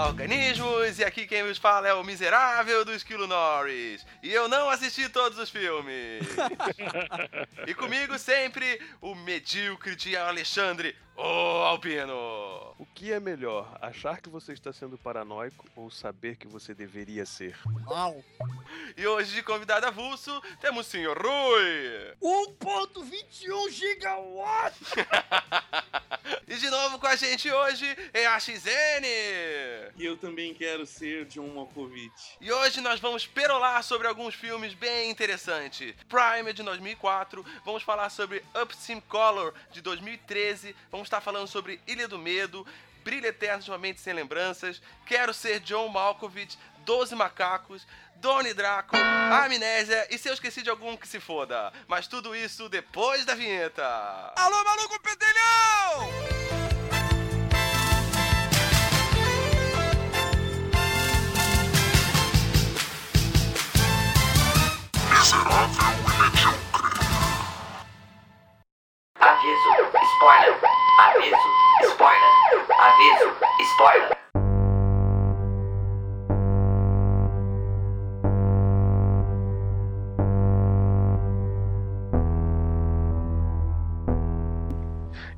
Olá, organismos! E aqui quem vos fala é o miserável do Esquilo Norris. E eu não assisti todos os filmes. e comigo sempre o medíocre de Alexandre, o Albino. O que é melhor, achar que você está sendo paranoico ou saber que você deveria ser? Mal. E hoje de convidado avulso temos o Sr. Rui. 1.21 gigawatts! e de novo com a gente hoje é a XN. E eu também quero ser John Malkovich. E hoje nós vamos perolar sobre alguns filmes bem interessantes. Prime de 2004, vamos falar sobre Upstream Color de 2013, vamos estar falando sobre Ilha do Medo, Brilho Eterno de uma Mente Sem Lembranças, Quero Ser John Malkovich, Doze Macacos, Donnie Draco, Amnésia e se eu esqueci de algum que se foda. Mas tudo isso depois da vinheta. Alô, maluco pedelhão! Aviso, spoiler. Aviso, spoiler. Aviso, spoiler.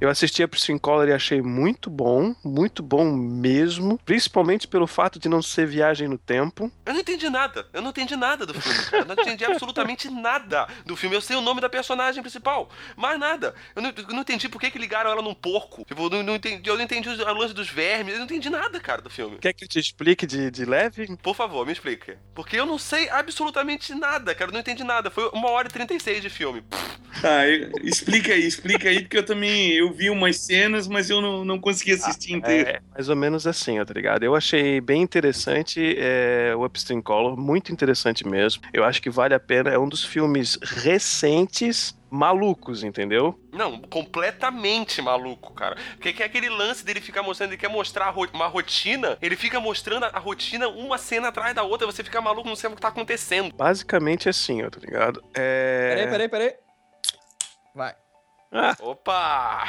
Eu assisti a Pristine Color e achei muito bom, muito bom mesmo, principalmente pelo fato de não ser viagem no tempo. Eu não entendi nada. Eu não entendi nada do filme. cara. Eu não entendi absolutamente nada do filme. Eu sei o nome da personagem principal, mais nada. Eu não, eu não entendi por que, que ligaram ela num porco. Tipo, eu não, não entendi, eu não entendi a lance dos vermes. Eu não entendi nada, cara, do filme. Quer que eu te explique de, de leve? Por favor, me explique. Porque eu não sei absolutamente nada, cara. Eu não entendi nada. Foi uma hora e 36 de filme. Eu- explica aí, explica aí, porque eu também eu vi umas cenas, mas eu não, não consegui assistir inteiro. É mais ou menos assim, ó, tá ligado? Eu achei bem interessante é, o Upstream Color, muito interessante mesmo. Eu acho que vale a pena, é um dos filmes recentes malucos, entendeu? Não, completamente maluco, cara. Porque que é aquele lance dele ficar mostrando, ele quer mostrar ro- uma rotina, ele fica mostrando a, a rotina uma cena atrás da outra, você fica maluco, não sabe o que tá acontecendo. Basicamente assim, ó, tá ligado? É... Peraí, peraí, peraí. Vai. Opa!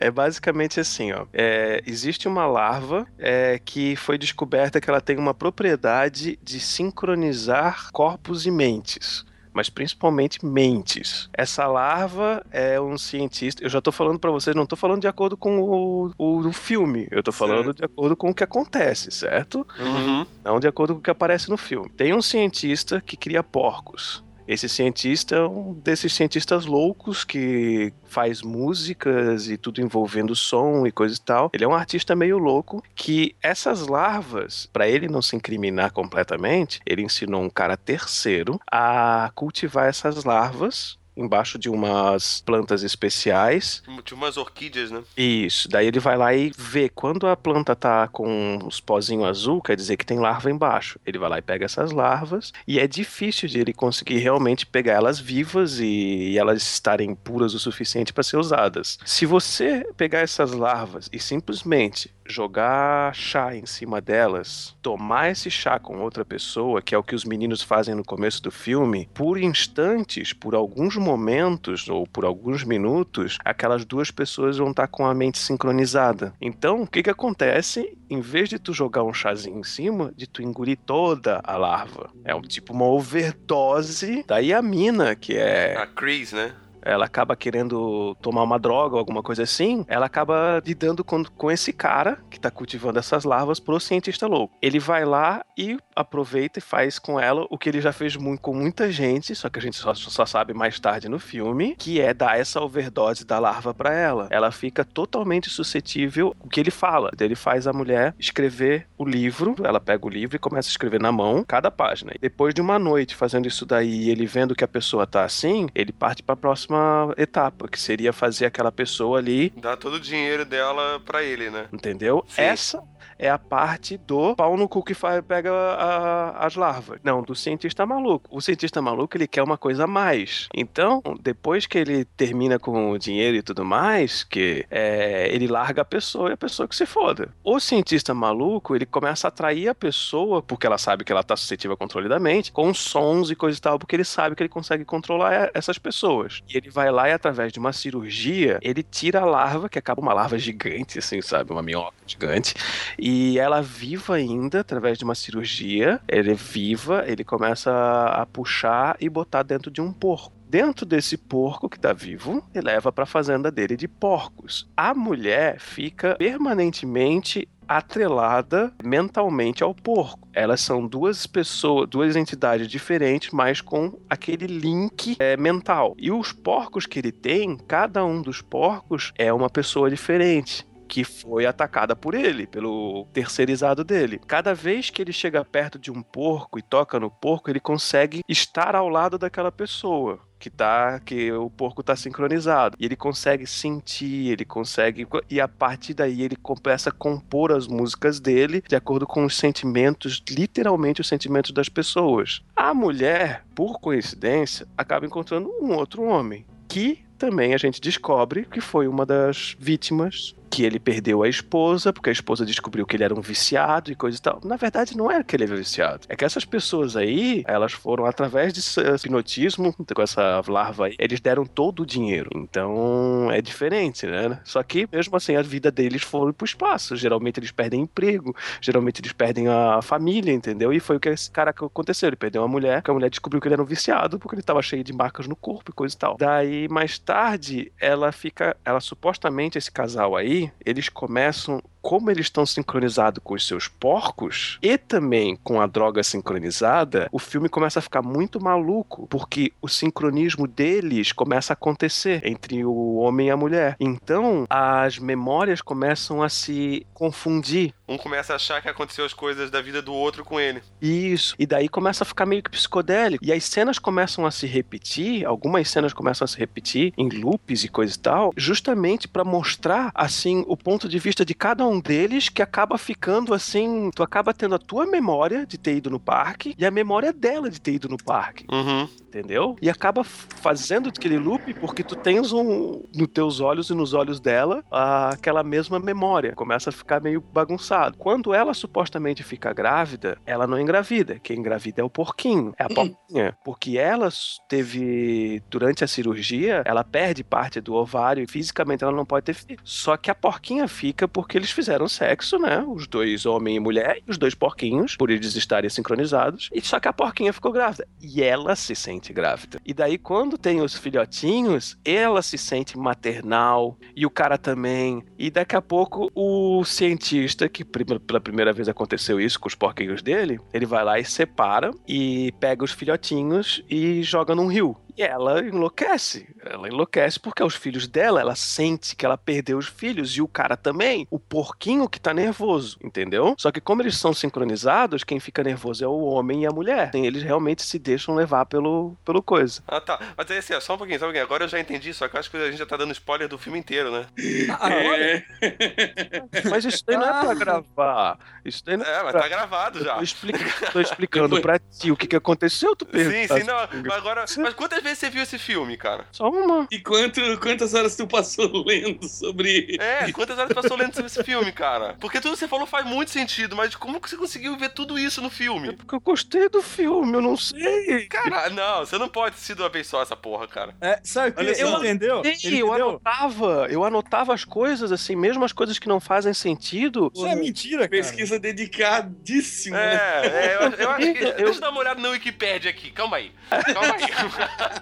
É basicamente assim, ó. É, existe uma larva é, que foi descoberta que ela tem uma propriedade de sincronizar corpos e mentes. Mas principalmente mentes. Essa larva é um cientista. Eu já tô falando pra vocês, não tô falando de acordo com o, o, o filme. Eu tô falando Certo. de acordo com o que acontece, certo? Uhum. Não de acordo com o que aparece no filme. Tem um cientista que cria porcos. Esse cientista é um desses cientistas loucos que faz músicas e tudo envolvendo som e coisa e tal. Ele é um artista meio louco que essas larvas, para ele não se incriminar completamente, ele ensinou um cara terceiro a cultivar essas larvas embaixo de umas plantas especiais Tinha umas orquídeas, né? isso, daí ele vai lá e vê quando a planta tá com os pozinhos azul, quer dizer que tem larva embaixo. Ele vai lá e pega essas larvas e é difícil de ele conseguir realmente pegar elas vivas e, e elas estarem puras o suficiente para ser usadas. Se você pegar essas larvas e simplesmente jogar chá em cima delas, tomar esse chá com outra pessoa, que é o que os meninos fazem no começo do filme, por instantes, por alguns momentos ou por alguns minutos, aquelas duas pessoas vão estar com a mente sincronizada. Então, o que que acontece? Em vez de tu jogar um chazinho em cima, de tu engolir toda a larva. É um tipo uma overdose. Daí a mina, que é A Chris, né? Ela acaba querendo tomar uma droga ou alguma coisa assim, ela acaba lidando com, com esse cara que tá cultivando essas larvas pro cientista louco. Ele vai lá e aproveita e faz com ela o que ele já fez muito com muita gente, só que a gente só, só sabe mais tarde no filme, que é dar essa overdose da larva pra ela. Ela fica totalmente suscetível ao que ele fala. Ele faz a mulher escrever o livro, ela pega o livro e começa a escrever na mão cada página. E depois de uma noite fazendo isso daí e ele vendo que a pessoa tá assim, ele parte pra próxima etapa, que seria fazer aquela pessoa ali Dá todo o dinheiro dela pra ele, né? Entendeu? Sim. Essa é a parte do pau no cu que faz, pega a- as larvas. Não, do cientista maluco. O cientista maluco, ele quer uma coisa a mais. Então, depois que ele termina com o dinheiro e tudo mais, que é, ele larga a pessoa e a pessoa que se foda. O cientista maluco, ele começa a atrair a pessoa, porque ela sabe que ela tá suscetível ao controle da mente, com sons e coisa e tal, porque ele sabe que ele consegue controlar essas pessoas. E ele vai lá e, através de uma cirurgia, ele tira a larva, que acaba uma larva gigante, assim, sabe? Uma minhoca gigante. E ela viva ainda, através de uma cirurgia, ele é viva, ele começa a puxar e botar dentro de um porco. Dentro desse porco que tá vivo, ele leva pra fazenda dele de porcos. A mulher fica permanentemente atrelada mentalmente ao porco. Elas são duas pessoas, duas entidades diferentes, mas com aquele link é, mental. E os porcos que ele tem, cada um dos porcos é uma pessoa diferente que foi atacada por ele, pelo terceirizado dele. Cada vez que ele chega perto de um porco e toca no porco, ele consegue estar ao lado daquela pessoa que tá que o porco tá sincronizado. E ele consegue sentir, ele consegue e a partir daí ele começa a compor as músicas dele de acordo com os sentimentos, literalmente os sentimentos das pessoas. A mulher, por coincidência, acaba encontrando um outro homem que também a gente descobre que foi uma das vítimas que ele perdeu a esposa, porque a esposa descobriu que ele era um viciado e coisa e tal. Na verdade, não é que ele era viciado. É que essas pessoas aí, elas foram através de hipnotismo, com essa larva aí, eles deram todo o dinheiro. Então, é diferente, né? Só que, mesmo assim, a vida deles foi pro espaço. Geralmente eles perdem emprego, geralmente eles perdem a família, entendeu? E foi o que esse cara aconteceu. Ele perdeu uma mulher, que a mulher descobriu que ele era um viciado, porque ele tava cheio de marcas no corpo e coisa e tal. Daí, mais tarde, ela fica, ela supostamente, esse casal aí, eles começam como eles estão sincronizados com os seus porcos e também com a droga sincronizada, o filme começa a ficar muito maluco, porque o sincronismo deles começa a acontecer entre o homem e a mulher. Então, as memórias começam a se confundir. Um começa a achar que aconteceu as coisas da vida do outro com ele. Isso. E daí começa a ficar meio que psicodélico. E as cenas começam a se repetir, algumas cenas começam a se repetir em loops e coisa e tal, justamente para mostrar assim o ponto de vista de cada um deles que acaba ficando assim, tu acaba tendo a tua memória de ter ido no parque e a memória dela de ter ido no parque. Uhum. Entendeu? E acaba fazendo aquele loop porque tu tens um nos teus olhos e nos olhos dela aquela mesma memória. Começa a ficar meio bagunçado. Quando ela supostamente fica grávida, ela não engravida. Quem engravida é o porquinho, é a porquinha. Porque ela teve, durante a cirurgia, ela perde parte do ovário e fisicamente ela não pode ter filho. Só que a porquinha fica porque eles fizeram sexo, né? Os dois, homem e mulher, os dois porquinhos, por eles estarem sincronizados. E só que a porquinha ficou grávida. E ela se sente grávida. E daí, quando tem os filhotinhos, ela se sente maternal. E o cara também. E daqui a pouco, o cientista, que pela primeira vez aconteceu isso com os porquinhos dele, ele vai lá e separa e pega os filhotinhos e joga num rio. E ela enlouquece. Ela enlouquece porque os filhos dela, ela sente que ela perdeu os filhos e o cara também. O porquinho que tá nervoso, entendeu? Só que como eles são sincronizados, quem fica nervoso é o homem e a mulher. Eles realmente se deixam levar pelo, pelo coisa. Ah, tá. Mas aí, assim, ó, só um pouquinho, só um pouquinho. Agora eu já entendi, só que eu acho que a gente já tá dando spoiler do filme inteiro, né? Ah, olha. Mas isso daí não é pra gravar. Isso daí não É, mas pra... tá gravado já. Tô, explica... Tô explicando pra ti o que, que aconteceu, tu Sim, pergunta. sim, não. Mas agora. Mas quantas vezes você viu esse filme, cara? Só uma. E quanto, quantas horas tu passou lendo sobre. É, quantas horas passou lendo sobre esse filme, cara? Porque tudo que você falou faz muito sentido, mas como que você conseguiu ver tudo isso no filme? Porque eu gostei do filme, eu não sei. Cara, não, você não pode ter sido uma vez só essa porra, cara. É, sabe o que Olha só. entendeu? Sim, Ele eu entendeu? anotava, eu anotava as coisas assim, mesmo as coisas que não fazem sentido. Isso é mentira, cara. Pesquisa dedicadíssima. É, é eu, eu acho que. Eu- Deixa eu dar uma olhada na Wikipedia aqui, calma aí. Calma aí.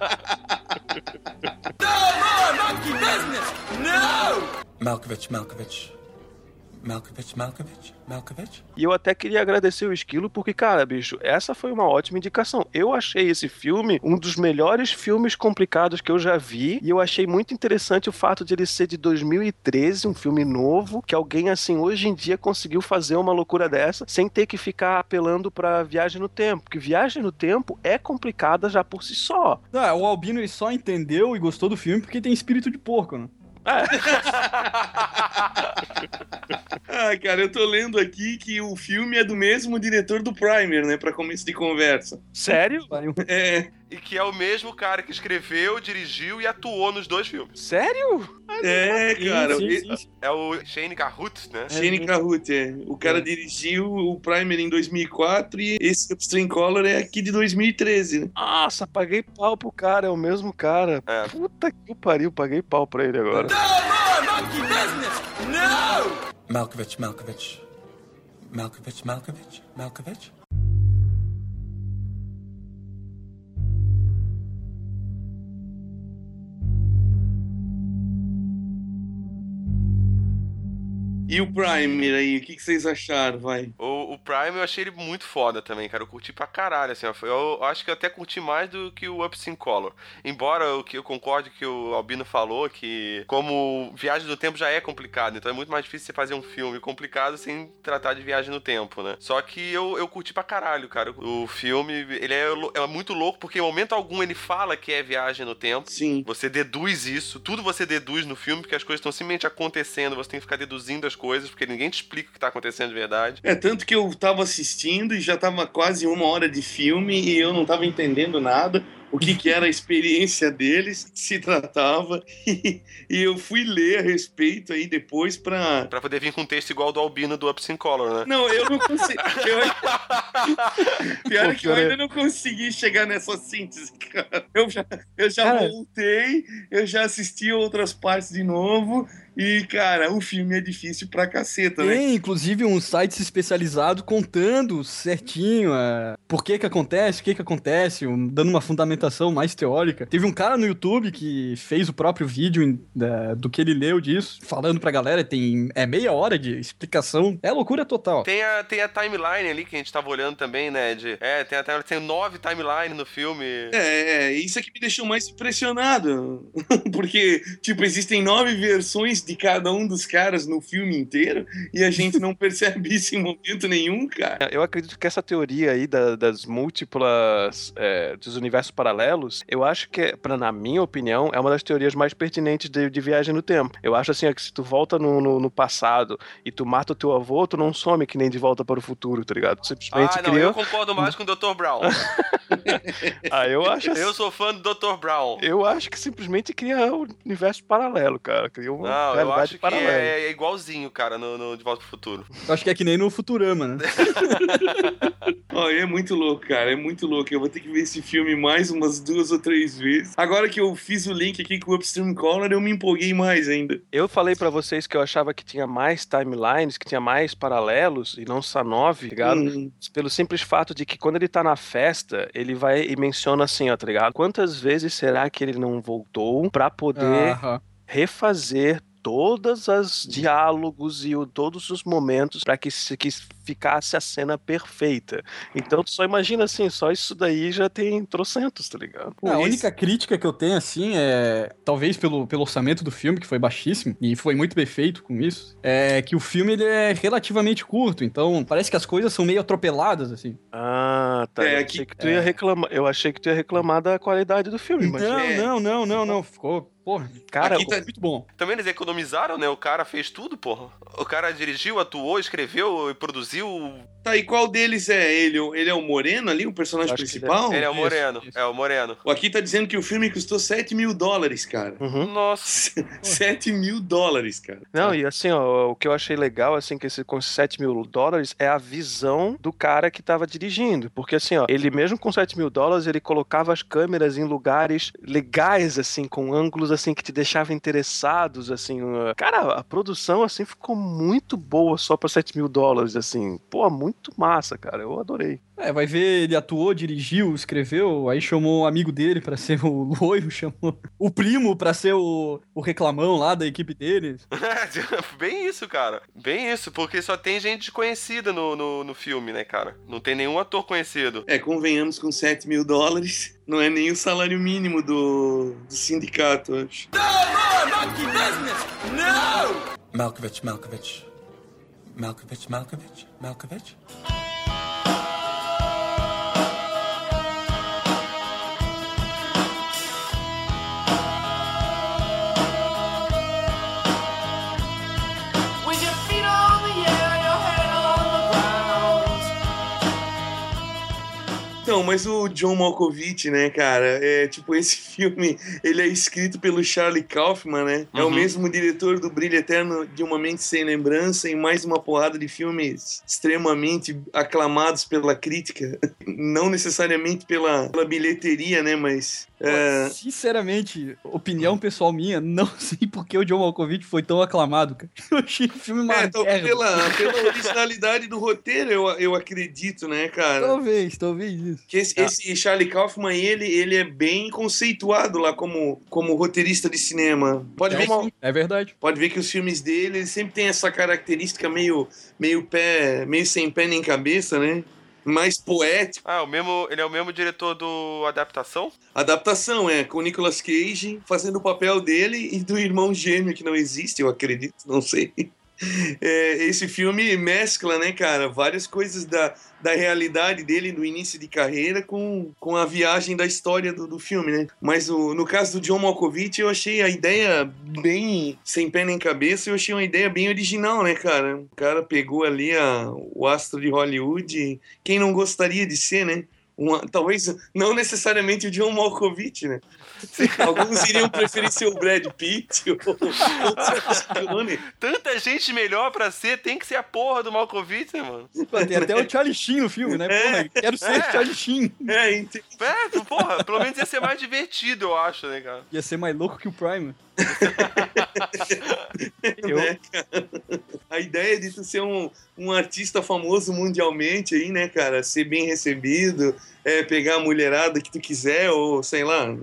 no more monkey business! No! Malkovich, Malkovich. Malkovich, Malkovich, Malkovich. E eu até queria agradecer o Esquilo, porque, cara, bicho, essa foi uma ótima indicação. Eu achei esse filme um dos melhores filmes complicados que eu já vi. E eu achei muito interessante o fato de ele ser de 2013, um filme novo, que alguém, assim, hoje em dia conseguiu fazer uma loucura dessa, sem ter que ficar apelando pra viagem no tempo. Porque viagem no tempo é complicada já por si só. Tá, o Albino ele só entendeu e gostou do filme porque tem espírito de porco, né? Ah, cara, eu tô lendo aqui que o filme é do mesmo diretor do Primer, né? Pra começo de conversa. Sério? É, E que é o mesmo cara que escreveu, dirigiu e atuou nos dois filmes. Sério? é, cara. sim, sim, sim. É o Shane Carruth, né? Shane Carruth, é. O cara dirigiu o Primer em 2004 e esse Upstream Color é aqui de 2013, né? Nossa, paguei pau pro cara, é o mesmo cara. É. Puta que pariu, paguei pau pra ele agora. Malkovich, Malkovich. Malkovich, Malkovich, Malkovich. E o Primer aí, o que, que vocês acharam, vai? O, o Prime eu achei ele muito foda também, cara. Eu curti pra caralho, assim. Foi- Eu, acho que eu até curti mais do que o Ups in Color. Embora o que eu concorde que o Albino falou, que como viagem no tempo já é complicado, então é muito mais difícil você fazer um filme complicado sem tratar de viagem no tempo, né? Só que eu, eu curti pra caralho, cara. O filme, ele é, é muito louco, porque em momento algum ele fala que é viagem no tempo. Sim. Você deduz isso, tudo você deduz no filme, porque as coisas estão simplesmente acontecendo, você tem que ficar deduzindo as coisas, porque ninguém te explica o que tá acontecendo de verdade. É, tanto que eu tava assistindo e já tava quase uma hora de filme e eu não tava entendendo nada, o que que era a experiência deles, se tratava, e, e eu fui ler a respeito aí depois pra... Pra poder vir com um texto igual ao do Albino do Ups in Color, né? Não, eu não consegui... Eu... Pior Pô, que eu ainda não consegui chegar nessa síntese, cara. Eu já, eu já voltei, eu já assisti outras partes de novo e, cara, o filme é difícil pra caceta, né? Tem, inclusive, um site especializado contando certinho é, por que que acontece, o que que acontece, um- dando uma fundamentação mais teórica. Teve um cara no YouTube que fez o próprio vídeo em- da- do que ele leu disso, falando pra galera, tem é meia hora de explicação. É loucura total. Tem a, tem a timeline ali que a gente tava olhando também, né? De, é, tem, a, timeline- tem nove timelines no filme. É, é, isso é que me deixou mais impressionado. Porque, tipo, existem nove versões de cada um dos caras no filme inteiro e a gente não percebe isso em momento nenhum, cara. Eu acredito que essa teoria aí da- das múltiplas é, dos universos paralelos, eu acho que, é, pra, na minha opinião, é uma das teorias mais pertinentes de, de viagem no tempo. Eu acho assim, ó, que se tu volta no, no, no passado e tu mata o teu avô, tu não some que nem de volta para o futuro, tá ligado? Tu simplesmente Ah, não, cria. eu concordo mais com o Dr. Brown. Ah, eu acho assim- Eu sou fã do Dr. Brown. Eu acho que simplesmente cria um universo paralelo, cara. Cria uma Não, eu realidade acho que é, é igualzinho, cara, no, no De Volta pro Futuro. Eu acho que é que nem no Futurama, né? Ó, é muito louco, cara, é muito louco. Eu vou ter que ver esse filme mais umas duas ou três vezes. Agora que eu fiz o link aqui com o Upstream Color, eu me empolguei mais ainda. Eu falei pra vocês que eu achava que tinha mais timelines, que tinha mais paralelos, e não só nove, tá ligado? Hum, Pelo simples fato de que quando ele tá na festa, ele vai e menciona assim, ó, tá ligado? Quantas vezes será que ele não voltou pra poder refazer todas as diálogos e o- todos os momentos pra que, que ficasse a cena perfeita. Então tu só imagina assim, só isso daí já tem trocentos, tá ligado? É, a única crítica que eu tenho, assim, é. Talvez pelo, pelo orçamento do filme, que foi baixíssimo, e foi muito bem feito com isso, é que o filme ele é relativamente curto, então parece que as coisas são meio atropeladas, assim. Ah, tá. É, eu, achei que tu ia reclamar, eu achei que tu ia reclamar da qualidade do filme, mas Não, é- não, não, não, não. Ficou, porra, cara, tá- muito bom. Também eles economizaram, né? O cara fez tudo, porra. O cara dirigiu, atuou, escreveu e produziu. Tá, e qual deles é ele? Ele é o Moreno ali, o personagem Acho principal? Ele é o isso, Moreno. isso. É o Moreno. Aqui tá dizendo que o filme custou 7 mil dólares, cara. Uhum. Nossa. 7 mil dólares, cara. Não, e assim, ó, o que eu achei legal, assim, que esse, com esses 7 mil dólares é a visão do cara que tava dirigindo. Porque, assim, ó, ele mesmo com 7 mil dólares, ele colocava as câmeras em lugares legais, assim, com ângulos, assim, que te deixavam interessados, assim. Cara, a produção, assim, ficou muito boa só pra 7 mil dólares, assim. Pô, muito massa, cara. Eu adorei. É, vai ver, ele atuou, dirigiu, escreveu, aí chamou um amigo dele pra ser o loiro, chamou o primo pra ser o, o reclamão lá da equipe dele. Bem isso, cara. Bem isso, porque só tem gente conhecida no, no, no filme, né, cara? Não tem nenhum ator conhecido. É, convenhamos com 7 mil dólares. Não é nem o salário mínimo do, do sindicato, eu acho. Malkovich, Malkovich. Malkovich, Malkovich, Malkovich. Então, mas o John Malkovich, né, cara, é tipo, esse filme, ele é escrito pelo Charlie Kaufman, né? É o Uhum. mesmo diretor do Brilho Eterno de Uma Mente Sem Lembrança e mais uma porrada de filmes extremamente aclamados pela crítica. Não necessariamente pela, pela bilheteria, né, mas... é, Sinceramente, opinião pessoal minha, não sei por que o John Malkovich foi tão aclamado, cara. Eu achei o filme uma É, então, pela, pela originalidade do roteiro, eu, eu acredito, né, cara? Talvez, talvez isso. Que esse, esse Charlie Kaufman, ele, ele é bem conceituado lá como, como roteirista de cinema. Pode É, ver, sim, é verdade. pode ver que os filmes dele ele sempre tem essa característica meio, meio pé, meio sem pé nem cabeça, né? Mais poético. Ah, o mesmo, ele é o mesmo diretor do Adaptação? Adaptação, é, com o Nicolas Cage fazendo o papel dele e do irmão gêmeo que não existe, eu acredito, não sei. É, esse filme mescla, né, cara, várias coisas da, da realidade dele no início de carreira com, com a viagem da história do, do filme, né? Mas o, no caso do John Malkovich, eu achei a ideia bem sem pé nem cabeça, eu achei uma ideia bem original, né, cara? O cara pegou ali a, o astro de Hollywood, quem não gostaria de ser, né? Uma, talvez não necessariamente o John Malkovich, né? Alguns iriam preferir ser o Brad Pitt ou ou o. Tanta gente melhor pra ser, tem que ser a porra do Malkovich, né, mano? Tem até o Charlie Sheen no filme, né? Porra, quero ser É. Charlie Sheen. É, ent- É, porra, pelo menos ia ser mais divertido, eu acho, né, cara? Ia ser mais louco que o Prime. Eu- né? A ideia de tu ser um, um artista famoso mundialmente aí, né, cara? Ser bem recebido, é, pegar a mulherada que tu quiser, ou sei lá.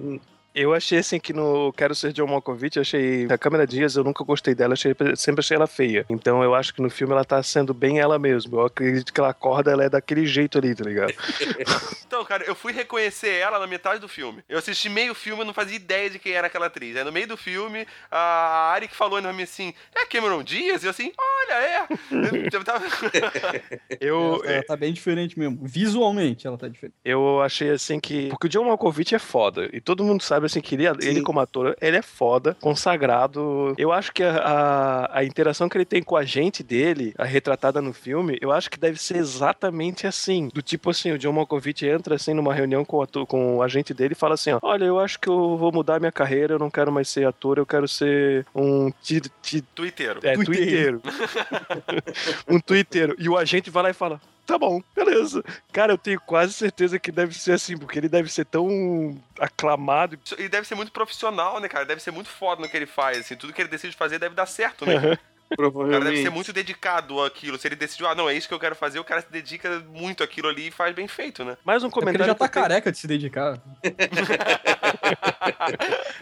Eu achei assim que no Quero Ser John Malkovich, eu achei. A Câmera Dias, eu nunca gostei dela, achei, sempre achei ela feia. Então eu acho que no filme ela tá sendo bem ela mesma. Eu acredito que ela acorda, ela é daquele jeito ali, tá ligado? Então, cara, eu fui reconhecer ela na metade do filme. Eu assisti meio filme e não fazia ideia de quem era aquela atriz. Aí no meio do filme, a Ari que falou pra mim assim, é Cameron Diaz? E eu assim, olha, é. Eu tava... Eu, Ela, ela tá bem diferente mesmo. Visualmente ela tá diferente. eu achei assim que. Porque o John Malkovich é foda. E todo mundo sabe assim que ele, como ator, ele é foda, consagrado. Eu acho que a, a, a interação que ele tem com a gente dele, a retratada no filme, eu acho que deve ser exatamente assim. Do tipo assim, o John Malkovich entra assim numa reunião com o, ator, com o agente dele e fala assim: ó, olha, eu acho que eu vou mudar minha carreira, eu não quero mais ser ator, eu quero ser um. Ti, ti, Twitter. é, Tuiteiro. twitteiro. um twitteiro. E o agente vai lá e fala: tá bom, beleza. Cara, eu tenho quase certeza que deve ser assim, porque ele deve ser tão aclamado. E deve ser muito profissional, né, cara? Deve ser muito foda no que ele faz, assim. Tudo que ele decide fazer deve dar certo, né? O cara deve ser muito dedicado àquilo. Se ele decidiu, ah, não, é isso que eu quero fazer, o cara se dedica muito àquilo ali e faz bem feito, né? Mais um É porque ele comentário. já tá careca de se dedicar.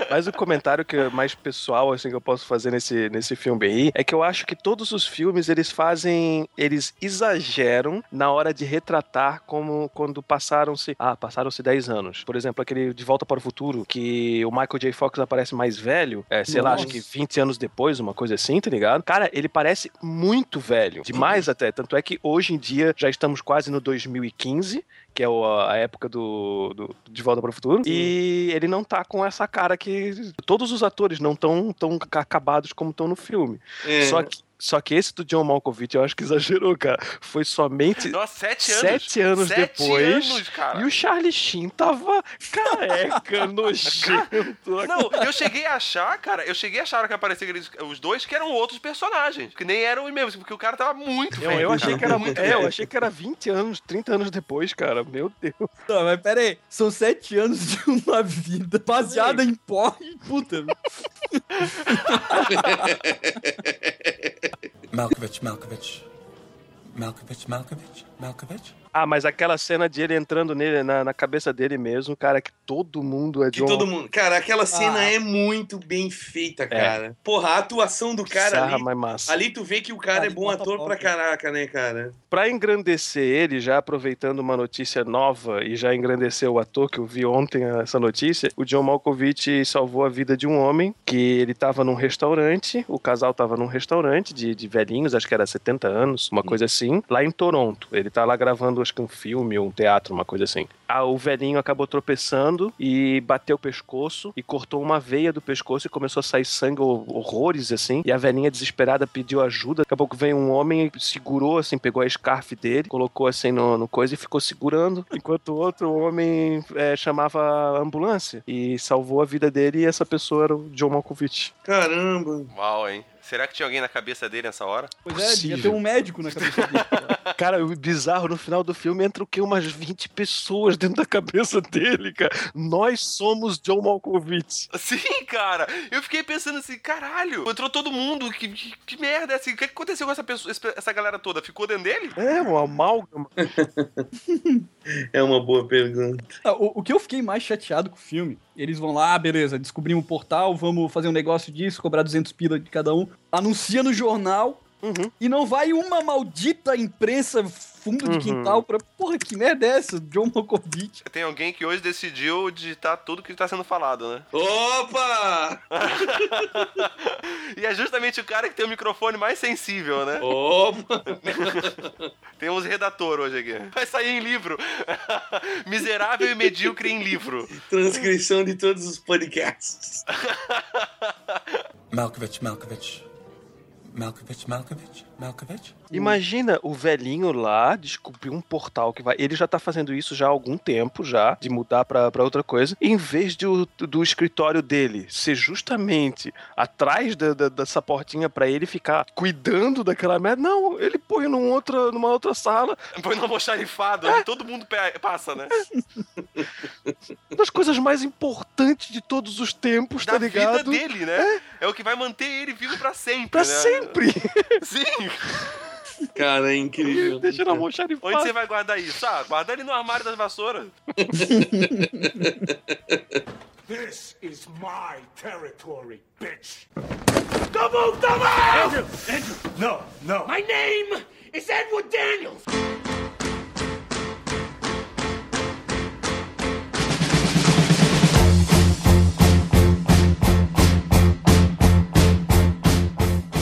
Mas o comentário que é mais pessoal assim que eu posso fazer nesse, nesse filme aí é que eu acho que todos os filmes eles fazem, eles exageram na hora de retratar como quando passaram-se, ah, passaram-se 10 anos. Por exemplo, aquele De Volta para o Futuro, que o Michael J. Fox aparece mais velho, é, sei lá, Nossa. acho que 20 anos depois, uma coisa assim, tá ligado? Cara, ele parece muito velho, demais até, tanto é que hoje em dia já estamos quase no 2015, que é a época do, do De Volta para o Futuro. E ele não tá com essa cara que. Todos os atores não estão tão acabados como estão no filme. É. Só, que, só que esse do John Malkovich eu acho que exagerou, cara. Foi somente. Nossa, sete anos. Sete anos Sete depois. anos, cara. E o Charlie Sheen tava careca, nojento. Não, eu cheguei a achar, cara, eu cheguei a achar que aqueles- os dois que eram outros personagens. Que nem eram os mesmos, porque o cara tava muito Eu, velho. eu achei cara, que era muito é, eu achei que era 20 anos, 30 anos depois, cara. Meu Deus. Não, mas pera aí. São sete anos de uma vida baseada em pó e puta. Malkovich, Malkovich. Malkovich, Malkovich, Malkovich. Ah, mas aquela cena de ele entrando nele, na, na cabeça dele mesmo, cara, que todo mundo é Que John todo mundo. Cara, aquela cena Ah. é muito bem feita, cara. Porra, a atuação do cara Sarra ali. mais massa. Ali tu vê que o cara Ali é bom ator pra cara. caraca, né, cara? Pra engrandecer ele, já aproveitando uma notícia nova e já engrandecer o ator, que eu vi ontem essa notícia, o John Malkovich salvou a vida de um homem que ele tava num restaurante, o casal tava num restaurante de, de velhinhos, acho que era 70 anos, uma coisa assim, lá em Toronto. Ele tá lá gravando, acho que um filme ou um teatro, uma coisa assim. ah, o velhinho acabou tropeçando e bateu o pescoço e cortou uma veia do pescoço e começou a sair sangue, hor- horrores assim. E a velhinha desesperada pediu ajuda. Daqui a pouco veio um homem e segurou assim, pegou a scarf dele, colocou assim no, no coisa e ficou segurando, enquanto o outro homem é, chamava a ambulância e salvou a vida dele. E essa pessoa era o John Malkovich. Caramba. Uau, hein? Será que tinha alguém na cabeça dele nessa hora? Pois é, devia Possível. ter um médico na cabeça dele. Cara, o bizarro no final do filme entra o que? Umas 20 pessoas dentro da cabeça dele, cara. Nós somos John Malkovich. Sim, cara. Eu fiquei pensando assim, caralho, entrou todo mundo. Que, que, que merda é assim? O que aconteceu com essa pessoa, essa galera toda? Ficou dentro dele? É, um amálgama. É uma boa pergunta. Ah, o, o que eu fiquei mais chateado com o filme, eles vão lá, beleza, descobrimos o portal, vamos fazer um negócio disso, cobrar 200 pila de cada um, anuncia no jornal Uhum. e não vai uma maldita imprensa fundo de Uhum. quintal pra. Porra, que merda é essa? John Malkovich. Tem alguém que hoje decidiu digitar tudo que tá sendo falado, né? Opa! E é justamente o cara que tem o microfone mais sensível, né? Opa! Temos redator hoje aqui. Vai sair em livro. Miserável e medíocre em livro. Transcrição de todos os podcasts. Malkovich, Malkovich. Malkovich, Malkovich, Malkovich. Imagina o velhinho lá descobrir um portal que vai. Ele já tá fazendo isso já há algum tempo, já, de mudar pra, pra outra coisa. Em vez de o- do escritório dele ser justamente atrás da, da- dessa portinha pra ele ficar cuidando daquela merda. Não, ele põe num outra, numa outra sala. Põe no almoxarifado, onde todo mundo passa, né? Uma das coisas mais importantes de todos os tempos, Da tá vida ligado? dele, né? É. o que vai manter ele vivo pra sempre, Pra né? sempre! Sim. Cara, é incrível. Deixa na almoxarifado. Onde você vai guardar isso? Ah, guarda ele no armário das vassouras. This is my territory, bitch. Double, double! Andrew, Andrew, no, no. My name is Edward Daniels.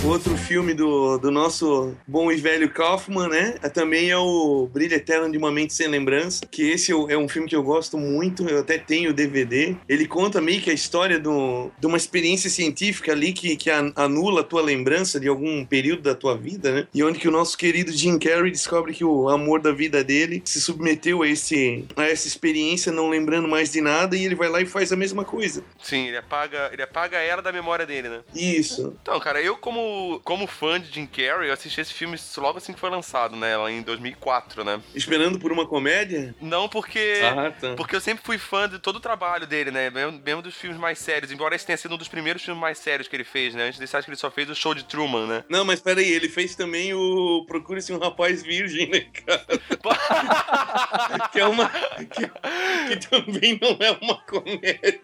Outro filme do, do nosso bom e velho Kaufman, né? É, Também é o Brilho Eterno de uma Mente Sem Lembrança, que esse é é um filme que eu gosto muito, eu até tenho o DVD. Ele conta meio que a história do, de uma experiência científica ali que, que an- anula a tua lembrança de algum período da tua vida, né? E onde que o nosso querido Jim Carrey descobre que o amor da vida dele se submeteu a, esse, a essa experiência, não lembrando mais de nada, e ele vai lá e faz a mesma coisa. Sim, ele apaga, ele apaga ela da memória dele, né? Isso. Então, cara, eu como, como fã de Jim Carrey, eu assisti esse filme logo assim que foi lançado, né? Lá em 2004, né? Esperando por uma comédia? Não porque... Ah, tá. Porque eu sempre fui fã de todo o trabalho dele, né? Mesmo, mesmo dos filmes mais sérios. Embora esse tenha sido um dos primeiros filmes mais sérios que ele fez, né? Antes desse, acho que ele só fez o show de Truman, né? Não, mas peraí, ele fez também o Procure-se um Rapaz Virgem, né, cara? que é uma. Que, que também não é uma comédia.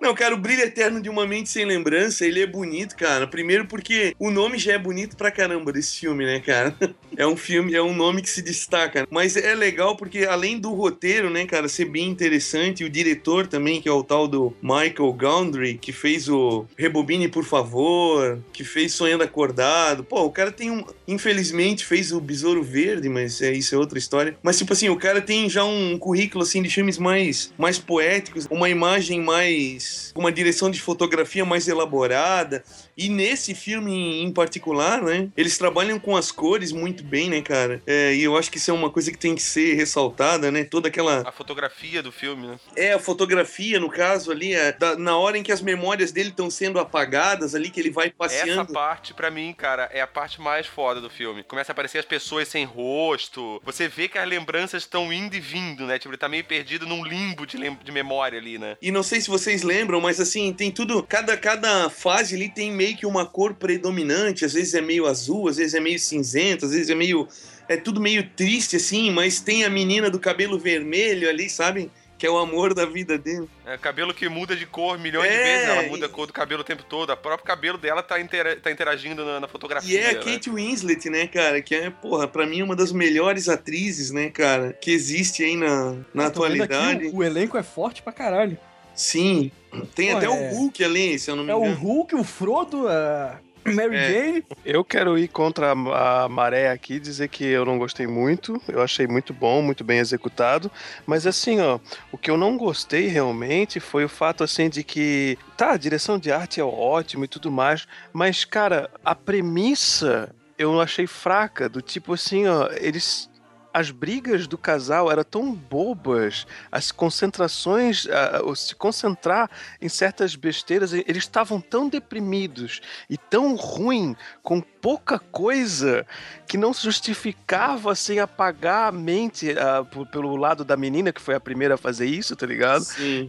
Não, cara, o Brilho Eterno de uma Mente Sem Lembrança, ele é bonito, cara. Primeiro porque o nome já é bonito pra caramba desse filme, né, cara? É um filme, é um nome que se destaca. Mas é legal porque, além do roteiro, né, cara, ser bem interessante, o diretor também, que é o tal do Michael Gondry, que fez o Rebobine, por favor, que fez Sonhando Acordado. Pô, o cara tem um. Infelizmente fez o Besouro Verde, mas é, isso é outra história. Mas, tipo assim, o cara tem já um currículo, assim, de filmes mais, mais poéticos, uma imagem mais. Uma direção de fotografia mais elaborada. E nesse filme em- particular, né? Eles trabalham com as cores muito bem, né, cara? É, e eu acho que isso é uma coisa que tem que ser ressaltada, né? Toda aquela. A fotografia do filme, né? É, a fotografia, no caso, ali, é, da- na hora em que as memórias dele estão sendo apagadas, ali, que ele vai Essa passeando. parte, pra mim, cara, é a parte mais foda do filme. Começa a aparecer as pessoas sem rosto. Você vê que as lembranças estão indo e vindo, né? Tipo, ele tá meio perdido num limbo de, de memória ali, né? E não sei se vocês lembram, mas assim, tem tudo. Cada, cada fase ali tem meio que uma cor predominante. Às vezes é meio azul, às vezes é meio cinzento, às vezes é meio. É tudo meio triste, assim, mas tem a menina do cabelo vermelho ali, sabe? Que é o amor da vida dele. É, cabelo que muda de cor milhões de É, vezes, ela muda e- a cor do cabelo o tempo todo. O próprio cabelo dela tá, intera- tá interagindo na, na E fotografia. é a né? Kate Winslet, né, cara? Que é, porra, pra mim uma das melhores atrizes, né, cara? Que existe aí na, na vendo aqui, atualidade. o, o elenco é forte pra caralho. Sim. Tem Pô, até é- o Hulk ali, se eu não me É o engano. Hulk, o Frodo, a, Mary É. Jane? Eu quero ir contra a, maré aqui e dizer que eu não gostei muito. Eu achei muito bom, muito bem executado. Mas assim, ó, o que eu não gostei realmente foi o fato assim de que. Tá, a direção de arte é ótimo e tudo mais. Mas, cara, a premissa eu achei fraca. Do tipo assim, ó, eles. As brigas do casal eram tão bobas, as concentrações, o se concentrar em certas besteiras, eles estavam tão deprimidos e tão ruim com pouca coisa que não se justificava sem apagar a mente p- pelo lado da menina que foi a primeira a fazer isso, tá ligado? Sim.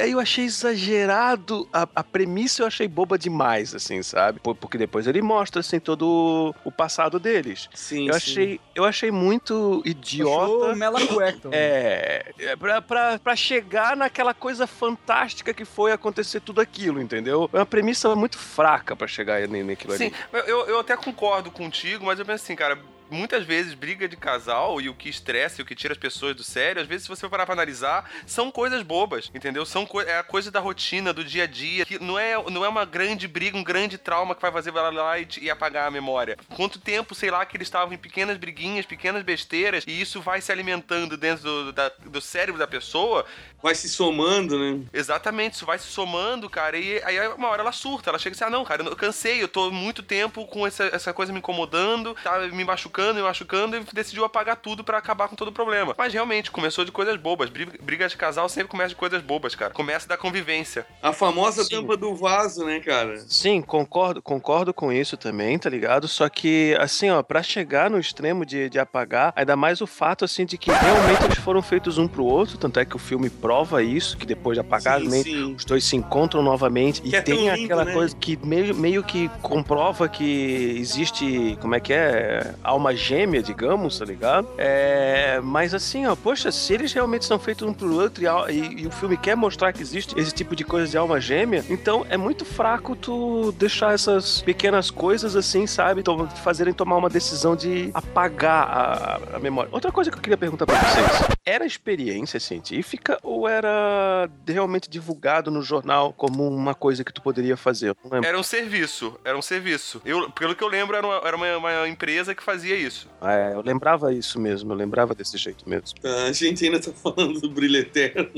Aí eu achei exagerado, a, a premissa eu achei boba demais, assim, sabe? Por- Porque depois ele mostra, assim, todo o passado deles. Sim, Eu sim. achei, eu achei muito idiota. Mela Cueca. É, é pra, pra, pra chegar naquela coisa fantástica que foi acontecer tudo aquilo, entendeu? É uma premissa muito fraca pra chegar naquilo Sim, ali. eu, eu até concordo contigo, mas eu penso assim, cara. Muitas vezes briga de casal e o que estressa e o que tira as pessoas do sério, às vezes, se você parar pra analisar, são coisas bobas, entendeu? São co é a coisa da rotina, do dia a dia, que não é, não é uma grande briga, um grande trauma que vai fazer vai lá e, e apagar a memória. Quanto tempo, sei lá, que eles estavam em pequenas briguinhas, pequenas besteiras, e isso vai se alimentando dentro do, da- do cérebro da pessoa, Vai se somando, né? Exatamente, isso vai se somando, cara, e aí uma hora ela surta, ela chega assim, ah não, cara, eu cansei, eu tô muito tempo com essa, essa coisa me incomodando, tá me machucando, me machucando, e decidiu apagar tudo pra acabar com todo o problema. Mas realmente, começou de coisas bobas, Bri- briga de casal sempre começa de coisas bobas, cara. Começa da convivência. A famosa Sim. tampa do vaso, né, cara? Sim, concordo, concordo com isso também, tá ligado? Só que, assim, ó, pra chegar no extremo de, de apagar, ainda mais o fato, assim, de que realmente eles foram feitos um pro outro, tanto é que o filme prova isso, que depois de apagar, sim, meio- sim. os dois se encontram novamente e Que é tão tem lindo, aquela né? coisa que meio, meio que comprova que existe, como é que é, alma gêmea, digamos, tá ligado? É, mas assim, ó, poxa, se eles realmente são feitos um pro outro e, e- e o filme quer mostrar que existe esse tipo de coisa de alma gêmea, então é muito fraco tu deixar essas pequenas coisas assim, sabe, to- fazerem tomar uma decisão de apagar a, a memória. Outra coisa que eu queria perguntar pra vocês, era experiência científica ou era realmente divulgado no jornal como uma coisa que tu poderia fazer? Era um serviço, era um serviço. Eu, pelo que eu lembro, era, uma, era uma, uma empresa que fazia isso. É, eu lembrava isso mesmo, eu lembrava desse jeito mesmo. A gente ainda tá falando do brilho eterno.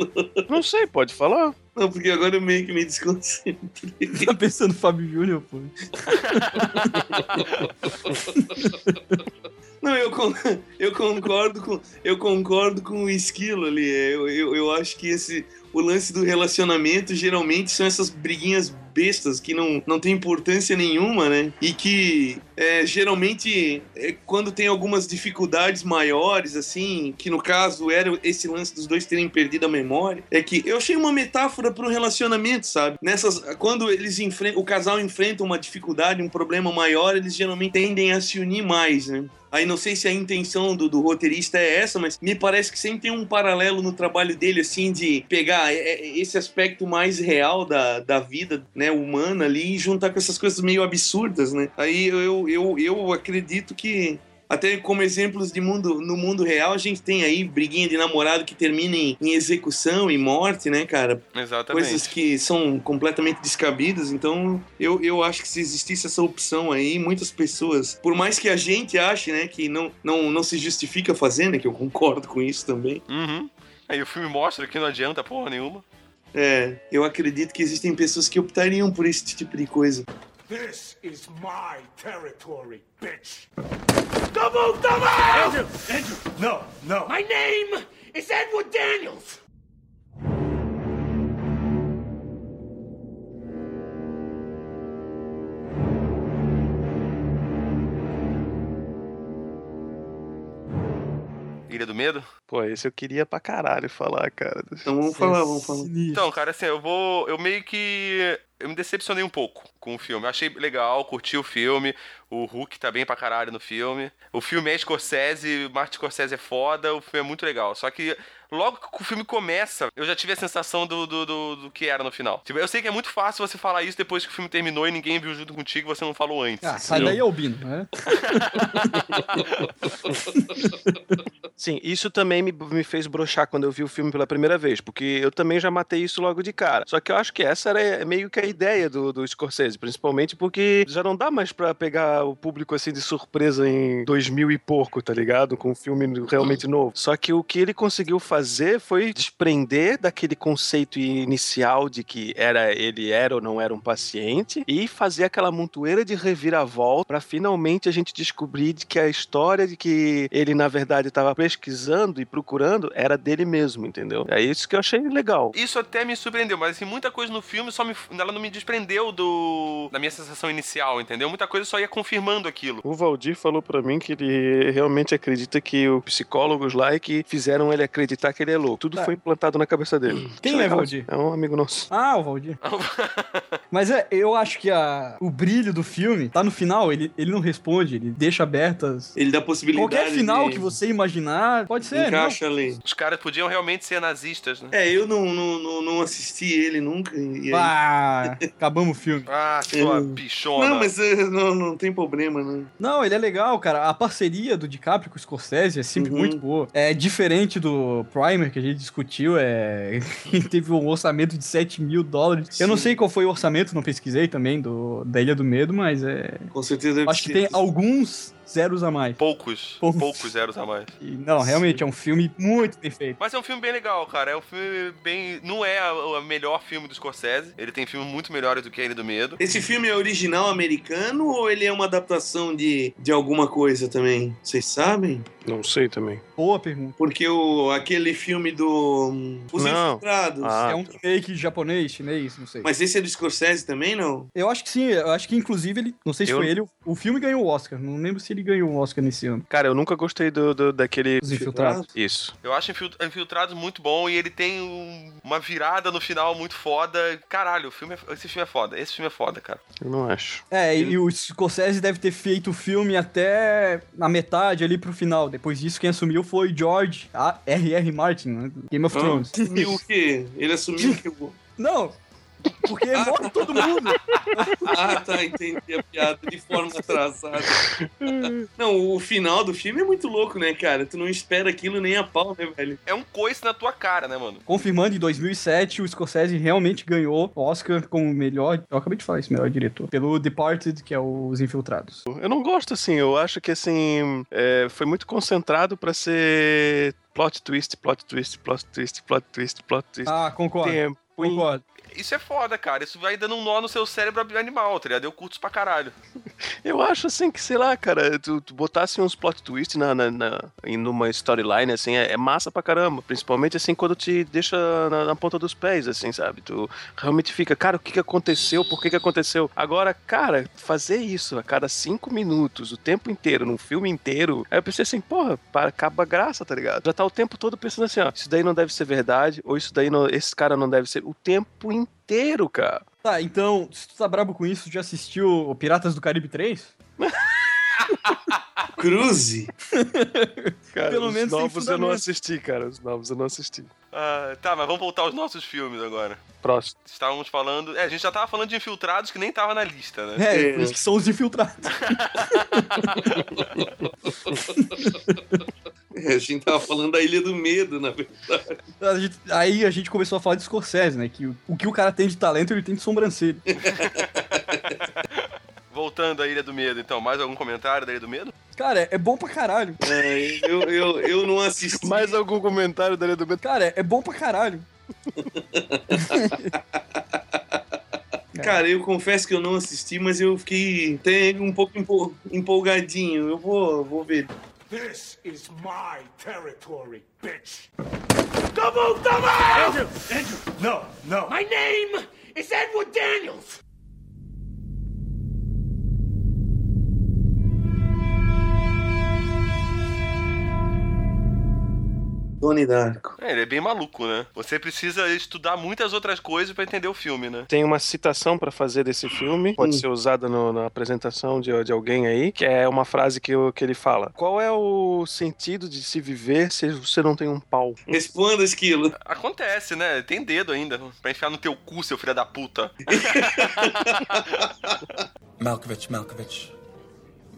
Não sei, pode falar. Não, porque agora eu meio que me desconcentrei. Tá pensando no Fábio Júnior, pô. Não, eu, con- eu concordo com eu concordo com o esquilo ali. É, Eu, eu, eu acho que esse o lance do relacionamento geralmente são essas briguinhas bestas que não, não tem importância nenhuma, né? E que é, geralmente é, quando tem algumas dificuldades maiores, assim, que no caso era esse lance dos dois terem perdido a memória, é que eu achei uma metáfora para relacionamento, sabe? Nessas quando eles enfrentam o casal enfrenta uma dificuldade, um problema maior, eles geralmente tendem a se unir mais, né? Aí não sei se a intenção do, do roteirista é essa, mas me parece que sempre tem um paralelo no trabalho dele, assim, de pegar é, é, esse aspecto mais real da, da vida, né, humana ali e juntar com essas coisas meio absurdas, né? Aí eu, eu acredito que até como exemplos de mundo no mundo real, a gente tem aí briguinha de namorado que termina em, em execução e morte, né, cara? Exatamente. coisas que são completamente descabidas. Então, eu, eu acho que se existisse essa opção aí, muitas pessoas, por mais que a gente ache, né, que não, não, não se justifica fazer, né, que eu concordo com isso também, Uhum. Aí o filme mostra que não adianta porra nenhuma. é, eu acredito que existem pessoas que optariam por esse tipo de coisa. This is my territory, bitch. Don't move, don't move! Andrew, Andrew, no, no. My name is Edward Daniels. Ilha do Medo? Pô, esse eu queria pra caralho falar, cara. Então vamos falar, vamos falar. Então, cara, assim, eu vou. Eu meio que. Eu me decepcionei um pouco com o filme. Eu achei legal, curti o filme. O Hulk tá bem pra caralho no filme. O filme é Scorsese, Martin Scorsese é foda, o filme é muito legal. Só que logo que o filme começa, eu já tive a sensação do, do, do, do que era no final. Tipo, eu sei que é muito fácil você falar isso depois que o filme terminou e ninguém viu junto contigo e você não falou antes. Ah, sai daí, Albino, né? Sim, isso também me, me fez broxar quando eu vi o filme pela primeira vez, porque eu também já matei isso logo de cara. Só que eu acho que essa era meio que a ideia do, do Scorsese, principalmente porque já não dá mais pra pegar o público assim de surpresa em 2000 e pouco, tá ligado? Com um filme realmente novo. Só que o que ele conseguiu fazer foi desprender daquele conceito inicial de que era ele era ou não era um paciente e fazer aquela montoeira de reviravolta pra finalmente a gente descobrir de que a história de que ele na verdade estava pesquisando e procurando era dele mesmo, entendeu? É isso que eu achei legal. Isso até me surpreendeu, mas assim, muita coisa no filme só me, ela não me desprendeu do da minha sensação inicial, entendeu? Muita coisa só ia confirmando aquilo. O Valdir falou pra mim que ele realmente acredita que os psicólogos lá é que fizeram ele acreditar que ele é louco. Tudo Tá. foi implantado na cabeça dele. Quem Acho é. Valdir? É um amigo nosso. Ah, o Valdir. Mas é, eu acho que a, o brilho do filme tá no final, ele, ele não responde, ele deixa abertas. Ele dá possibilidade. Qualquer final de- que você imaginar, pode ser. Encaixa ali. Os caras podiam realmente ser nazistas, né? É, eu não, não, não, não assisti ele nunca. E. Ah, acabamos o filme. Ah, sua Eu- bichona. Não, mas é, não, não tem problema, né? Não, ele é legal, cara. A parceria do DiCaprio com o Scorsese é sempre Uhum. muito boa. É diferente do Primer que a gente discutiu, é. teve um orçamento de 7 mil dólares. Eu não Sim. sei qual foi o orçamento, não pesquisei também, do, da Ilha do Medo, mas é. Com certeza deve Acho que tem alguns zeros a mais. Poucos, Poucos. poucos zeros a mais. E, não, realmente é um filme muito perfeito. Mas é um filme bem legal, cara. É um filme bem. Não é o melhor filme do Scorsese. Ele tem filmes muito melhores do que Ele do Medo. Esse filme é original americano ou ele é uma adaptação de, de alguma coisa também? Vocês sabem? Não sei também. Boa pergunta. Porque o, aquele filme do. hum, Os Não. Infiltrados. Ah, é um tá. remake japonês, chinês, não sei. Mas esse é do Scorsese também, não? Eu acho que sim, eu acho que inclusive ele. Não sei se Eu- foi ele, o- o filme ganhou o Oscar. Não lembro se ele ganhou o Oscar nesse ano. Cara, eu nunca gostei do, do- daquele. Os Infiltrados. Isso. Eu acho Infil- Infiltrados muito bom e ele tem um- uma virada no final muito foda. Caralho, o filme é- esse filme é foda. Esse filme é foda, cara. Eu não acho. É, e o Scorsese deve ter feito o filme até na metade ali pro final. Depois disso, quem assumiu foi George A- R.R. Martin, né, Game of Thrones. Assumiu o quê? Ele assumiu que. Não, porque morre todo mundo. Ah, tá, entendi a piada de forma atrasada. Não, o final do filme é muito louco, né, cara? Tu não espera aquilo nem a pau, né, velho? É um coice na tua cara, né, mano? Confirmando, em 2007, o Scorsese realmente ganhou o Oscar como melhor... Eu acabei de falar isso, melhor diretor. Pelo Departed, que é Os Infiltrados. Eu não gosto assim. Eu acho que assim. é, foi muito concentrado pra ser plot twist, plot twist, plot twist, plot twist, plot twist. Ah, concordo. Tempo. em- Concordo. Isso é foda, cara. Isso vai dando um nó no seu cérebro animal, tá ligado? Eu curto isso pra caralho. Eu acho assim que, sei lá, cara, tu, tu botasse uns plot twist na, na, na- numa storyline, assim, é, é massa pra caramba. Principalmente assim quando te deixa na, na ponta dos pés, assim, sabe? Tu realmente fica, cara, o que que aconteceu? Por que que aconteceu? Agora, cara, fazer isso a cada cinco minutos, o tempo inteiro, num filme inteiro, aí eu pensei assim, porra, para, acaba a graça, tá ligado? Já tá o tempo todo pensando assim, ó, isso daí não deve ser verdade, ou isso daí não, esse cara não deve ser. O tempo inteiro, cara. Tá, então, se tu tá brabo com isso, já assistiu o Piratas do Caribe 3? Cruze? Cara, Pelo os menos novos eu não assisti, cara. Os novos eu não assisti. Ah, tá, mas vamos voltar aos nossos filmes agora. Próximo. Estávamos falando. É, a gente já tava falando de infiltrados que nem tava na lista, né? É, É. por isso que são os infiltrados. É, a gente tava falando da Ilha do Medo, na verdade. A gente- aí a gente começou a falar de Scorsese, né? Que o, o que o cara tem de talento, ele tem de sobrancelha. Voltando à Ilha do Medo, então, mais algum comentário da Ilha do Medo? Cara, é bom pra caralho. É, eu, eu, eu não assisti. Mais algum comentário da do Beto? Cara, é bom pra caralho. Cara, eu confesso que eu não assisti, mas eu fiquei até um pouco empol- empolgadinho. Eu vou, vou ver. This is my territory, bitch. Double, double! Andrew! Andrew! No, no. My name is Edward Daniels! Tony Darko. É, ele é bem maluco, né? Você precisa estudar muitas outras coisas pra entender o filme, né? Tem uma citação pra fazer desse filme, pode Hum. ser usada no- na apresentação de, de alguém aí, que é uma frase que, o- que ele fala: Qual é o sentido de se viver se você não tem um pau? Responda, Esquilo. Acontece, né? Tem dedo ainda pra enfiar no teu cu, seu filho da puta. Malkovich, Malkovich.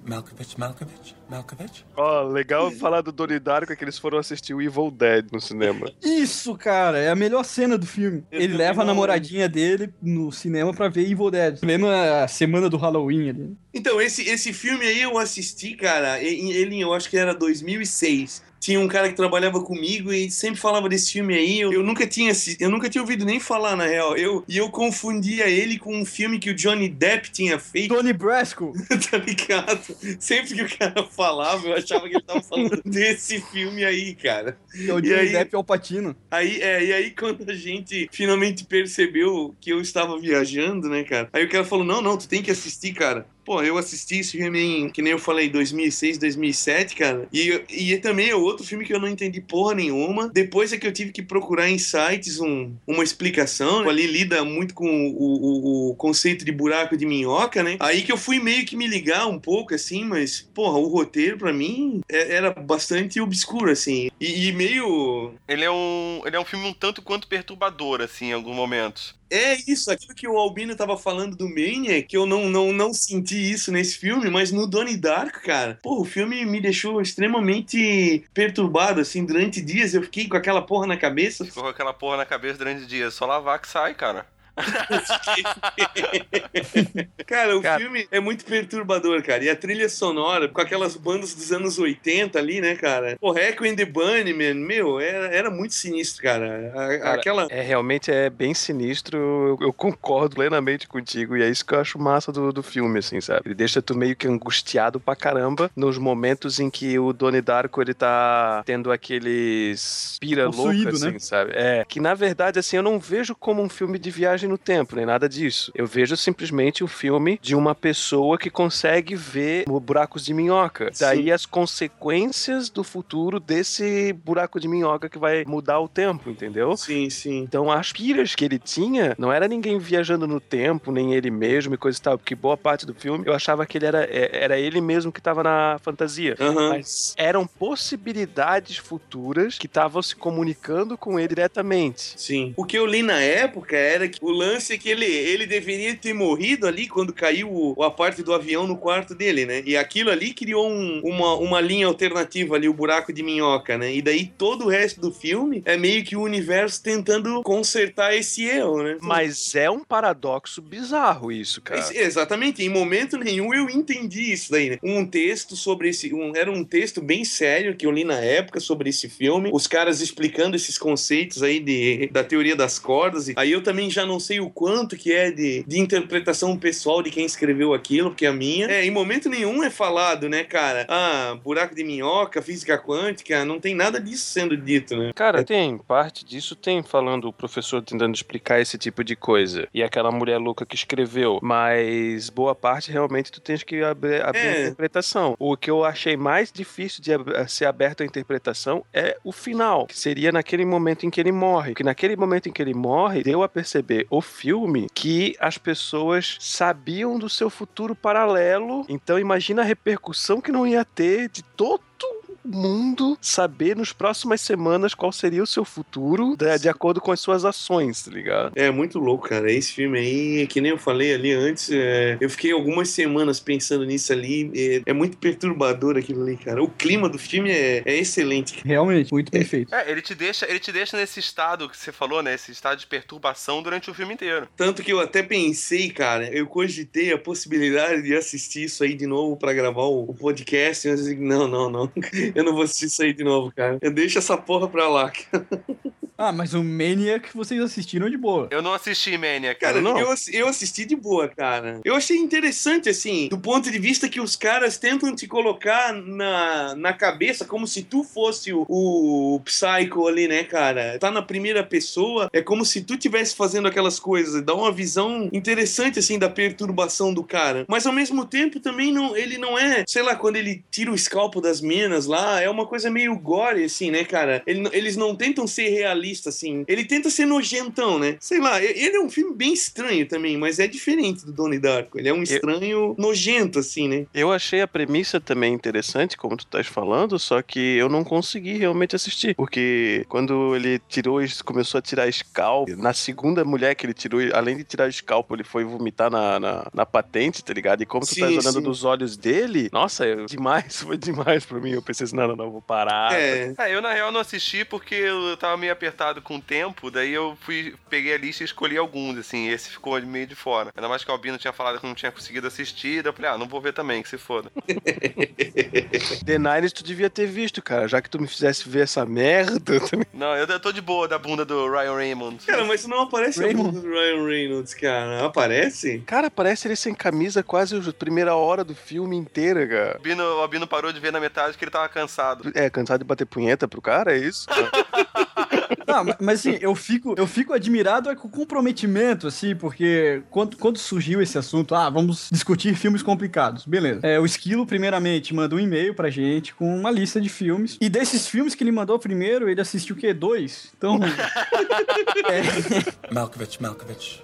Malkovich, Malkovich, Malkovich. Ó, legal falar do Donnie Darko é que eles foram assistir o Evil Dead no cinema. Isso, cara, é a melhor cena do filme. Eu ele leva a namoradinha dele no cinema pra ver Evil Dead. Plena semana do Halloween ali. Então, esse, esse filme aí eu assisti, cara, e- ele eu acho que era 2006. Tinha um cara que trabalhava comigo e sempre falava desse filme aí. Eu, eu nunca tinha eu nunca tinha ouvido nem falar, na real. Eu, e eu confundia ele com um filme que o Johnny Depp tinha feito, Tony Brasco. tá ligado? Sempre que o cara falava, eu achava que ele tava falando desse filme aí, cara. é o Johnny aí? Depp Alpatino. Aí, é, e aí quando a gente finalmente percebeu que eu estava viajando, né, cara? Aí o cara falou, não, não, tu tem que assistir, cara. Pô, eu assisti esse filme em, que nem eu falei, 2006, 2007, cara. E, e também é outro filme que eu não entendi porra nenhuma. Depois é que eu tive que procurar em sites um, uma explicação. Ali lida muito com o, o, o conceito de buraco de minhoca, né? Aí que eu fui meio que me ligar um pouco, assim, mas, porra, o roteiro pra mim é- era bastante obscuro, assim. E, e meio Ele é um, ele é um filme um tanto quanto perturbador, assim, em alguns momentos. É isso, aquilo que o Albino tava falando do Maniac, que eu não, não, não senti isso nesse filme, mas no Donnie Darko, cara, pô, o filme me deixou extremamente perturbado, assim, durante dias eu fiquei com aquela porra na cabeça. Ficou com aquela porra na cabeça durante o dia. Só lavar que sai, cara. Cara, o Cara. filme é muito perturbador, cara, e a trilha sonora, com aquelas bandas dos anos 80 ali, né, cara, pô, Echo and the Bunnymen, meu, era, era muito sinistro, cara, A- Cara, aquela... É, realmente é bem sinistro, eu, eu concordo plenamente contigo, e é isso que eu acho massa do, do filme, assim, sabe? Ele deixa tu meio que angustiado pra caramba nos momentos em que o Donnie Darko, ele tá tendo aqueles pira louca, Possuído, assim, né? sabe? É, que na verdade, assim, eu não vejo como um filme de viagem no tempo, nem nada disso. Eu vejo simplesmente um filme de uma pessoa que consegue ver buracos de minhoca. Sim. Daí as consequências do futuro desse buraco de minhoca que vai mudar o tempo, entendeu? Sim, sim. Então as piras que ele tinha não era ninguém viajando no tempo, nem ele mesmo e coisa e tal, porque boa parte do filme eu achava que ele era, é- era ele mesmo que tava na fantasia. Aham. Mas eram possibilidades futuras que estavam se comunicando com ele diretamente. Sim. O que eu li na época era que o lance é que ele, ele deveria ter morrido ali quando caiu o- a parte do avião no quarto dele, né? E aquilo ali criou um- uma, uma linha alternativa ali, o buraco de minhoca, né? E daí todo o resto do filme é meio que o universo tentando consertar esse erro, né? Mas é um paradoxo bizarro isso, cara. Esse- exatamente, em momento nenhum eu entendi isso daí, né? Um texto sobre esse. um- era um texto bem sério que eu li na época sobre esse filme. Os caras explicando esses conceitos aí de, da teoria das cordas. E aí eu também já não sei o quanto que é de, de interpretação pessoal de quem escreveu aquilo, porque a minha. É, em momento nenhum é falado, né, cara? Ah, buraco de minhoca, física quântica, não tem nada disso sendo dito, né? Cara, tem parte disso, tem falando o professor tentando explicar esse tipo de coisa. E aquela mulher louca que escreveu. Mas boa parte realmente tu tens que abrir, abrir É. a interpretação. O que eu achei mais difícil de ab- ser aberto à interpretação é o final, que seria naquele momento em que ele morre. Porque naquele momento em que ele morre, deu a perceber o filme que as pessoas sabiam do seu futuro paralelo. Então imagina a repercussão que não ia ter de todo mundo saber nos próximas semanas qual seria o seu futuro de, de acordo com as suas ações, tá ligado? É muito louco, cara. Esse filme aí, que nem eu falei ali antes, é, eu fiquei algumas semanas pensando nisso ali. É, é muito perturbador aquilo ali, cara. O clima do filme é, é excelente. Realmente, muito bem feito. É, ele te deixa, ele te deixa nesse estado que você falou, né? Esse estado de perturbação durante o filme inteiro. Tanto que eu até pensei, cara, eu cogitei a possibilidade de assistir isso aí de novo pra gravar o, o podcast. Mas eu disse, não, não, não. Eu não vou assistir isso aí de novo, cara. Eu deixo essa porra pra lá. cara. Ah, mas o Maniac vocês assistiram de boa. Eu não assisti Mania, cara. Não. eu, eu assisti de boa, cara. Eu achei interessante, assim, do ponto de vista que os caras tentam te colocar na, na cabeça como se tu fosse o, o Psycho ali, né, cara? Tá na primeira pessoa, é como se tu estivesse fazendo aquelas coisas. Dá uma visão interessante, assim, da perturbação do cara. Mas ao mesmo tempo também não, ele não é, sei lá, quando ele tira o escalpo das minas lá, é uma coisa meio gore, assim, né, cara? Ele eles não tentam ser realistas realista, assim. Ele tenta ser nojentão, né? Sei lá, ele é um filme bem estranho também, mas é diferente do Donnie Darko. Ele é um estranho nojento, assim, né? Eu achei a premissa também interessante, como tu estás falando, só que eu não consegui realmente assistir. Porque quando ele tirou, e começou a tirar scalpo, na segunda mulher que ele tirou, além de tirar scalpo, ele foi vomitar na, na, na patente, tá ligado? E como tu Sim, tá olhando sim. dos olhos dele, nossa, é demais, foi demais pra mim. Eu pensei assim, não, não, não, vou parar. É. É, eu na real não assisti porque eu tava meio apertado com o tempo, daí eu fui, peguei a lista e escolhi alguns, assim, esse ficou meio de fora. Ainda mais que o Albino tinha falado que não tinha conseguido assistir, daí eu falei, ah, não vou ver também, que se foda. The Nines tu devia ter visto, cara, já que tu me fizesse ver essa merda. também- Não, eu, tô de boa da bunda do Ryan Reynolds. Cara, mas não aparece a Raymond. bunda do Ryan Reynolds, cara. Aparece? Cara, parece ele sem camisa quase a primeira hora do filme inteira, cara. O Albino, o Albino parou de ver na metade que ele tava cansado. É, cansado de bater punheta pro cara, é isso? Ma- mas assim, eu fico, eu fico admirado é com o comprometimento, assim, porque quando, quando surgiu esse assunto, ah, vamos discutir filmes complicados, beleza. É, o Esquilo, primeiramente, mandou um e-mail pra gente com uma lista de filmes. E desses filmes que ele mandou primeiro, ele assistiu o quê? Dois? Então. é, Malkovich, Malkovich.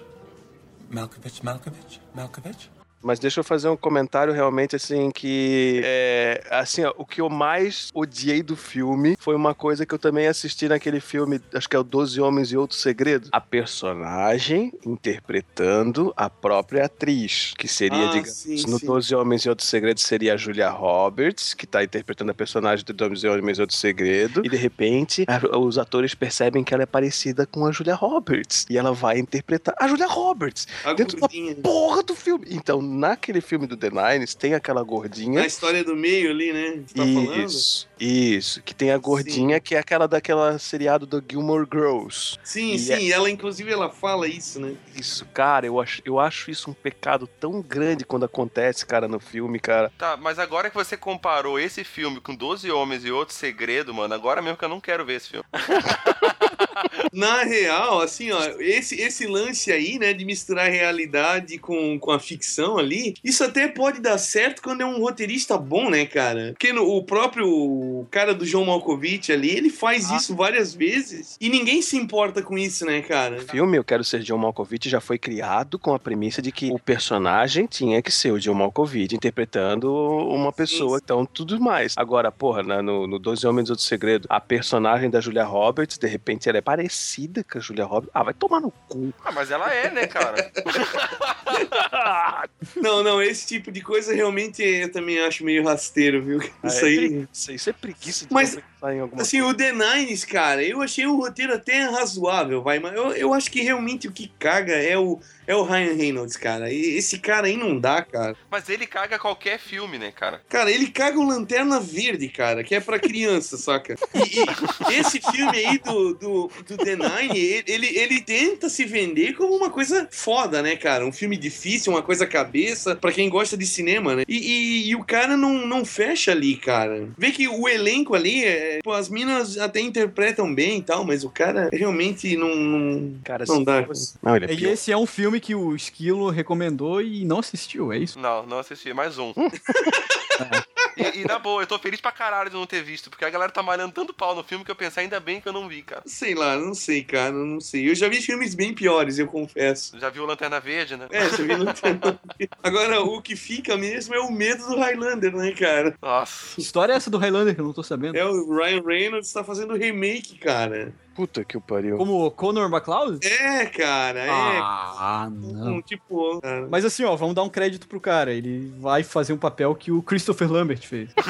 Malkovich, Malkovich, Malkovich. Mas deixa eu fazer um comentário realmente assim que é assim, ó, o que eu mais odiei do filme foi uma coisa que eu também assisti naquele filme, acho que é o Doze Homens e Outro Segredo, a personagem interpretando a própria atriz, que seria, Ah, digamos, sim, no. Doze Homens e Outro Segredo seria a Julia Roberts, que tá interpretando a personagem do Doze Homens e Outro Segredo, e de repente a- os atores percebem que ela é parecida com a Julia Roberts, e ela vai interpretar a Julia Roberts A dentro da porra do filme. Então, naquele filme do The Nines, tem aquela gordinha. Na história do meio ali, né? Você tá falando? Isso, isso. Que tem a gordinha, que é aquela daquela seriado do Gilmore Girls. Sim, E sim, ela inclusive ela fala isso, né? Isso, cara, eu acho, eu acho isso um pecado tão grande quando acontece, cara, no filme, cara. Tá, mas agora que você comparou esse filme com 12 Homens e Outro Segredo, mano, agora mesmo que eu não quero ver esse filme. Na real, assim, ó, esse, esse lance aí, né, de misturar a realidade com, com a ficção ali, isso até pode dar certo quando é um roteirista bom, né, cara? Porque no- o próprio cara do João Malkovich ali, ele faz isso várias vezes e ninguém se importa com isso, né, cara? O filme Eu Quero Ser John Malkovich já foi criado com a premissa de que o personagem tinha que ser o John Malkovich interpretando uma pessoa, Sim. então tudo mais. Agora, porra, na- no, no Doze Homens e Outro Segredo, a personagem da Julia Roberts, de repente ela é parecida com a Julia Roberts. Ah, vai tomar no cu. Ah, mas ela é, né, cara? Não, não, esse tipo de coisa realmente eu também acho meio rasteiro, viu? Isso é aí. preguiça, isso é preguiça de Mas, em alguma Assim, o The Nines, cara, eu achei o roteiro até razoável, vai, mas eu, eu acho que realmente o que caga é o, é o Ryan Reynolds, cara. E esse cara aí não dá, cara. Mas ele caga qualquer filme, né, cara? Cara, ele caga o Lanterna Verde, cara, que é pra criança, saca? E, e esse filme aí do, do, do The Nine, ele- ele, ele tenta se vender como uma coisa foda, né, cara? Um filme difícil, uma coisa cabeça, pra quem gosta de cinema, né? E, e- e o cara não, não fecha ali, cara. Vê que o elenco ali, é, pô, as minas até interpretam bem e tal, mas o cara realmente não. não... Cara, Não dá. fosse- Não, ele é e pior. esse é um filme que o Esquilo recomendou e não assistiu, é isso? Não, não assisti, mais um. E, e na boa, eu tô feliz pra caralho de não ter visto, porque a galera tá malhando tanto pau no filme que eu pensei, ainda bem que eu não vi, cara. Sei lá, não sei, cara, não sei. Eu já vi filmes bem piores, eu confesso. Já viu Lanterna Verde, né? É, você viu Lanterna Verde. Agora, o que fica mesmo é o medo do Highlander, né, cara? Nossa. Que história é essa do Highlander que eu não tô sabendo? É, o Ryan Reynolds tá fazendo remake, cara. Puta que o pariu. Como o Conor McLeod? É, cara, é. Ah, não. Um tipo, cara. Mas assim, ó, vamos dar um crédito pro cara. Ele vai fazer um papel que o Christopher Lambert fez.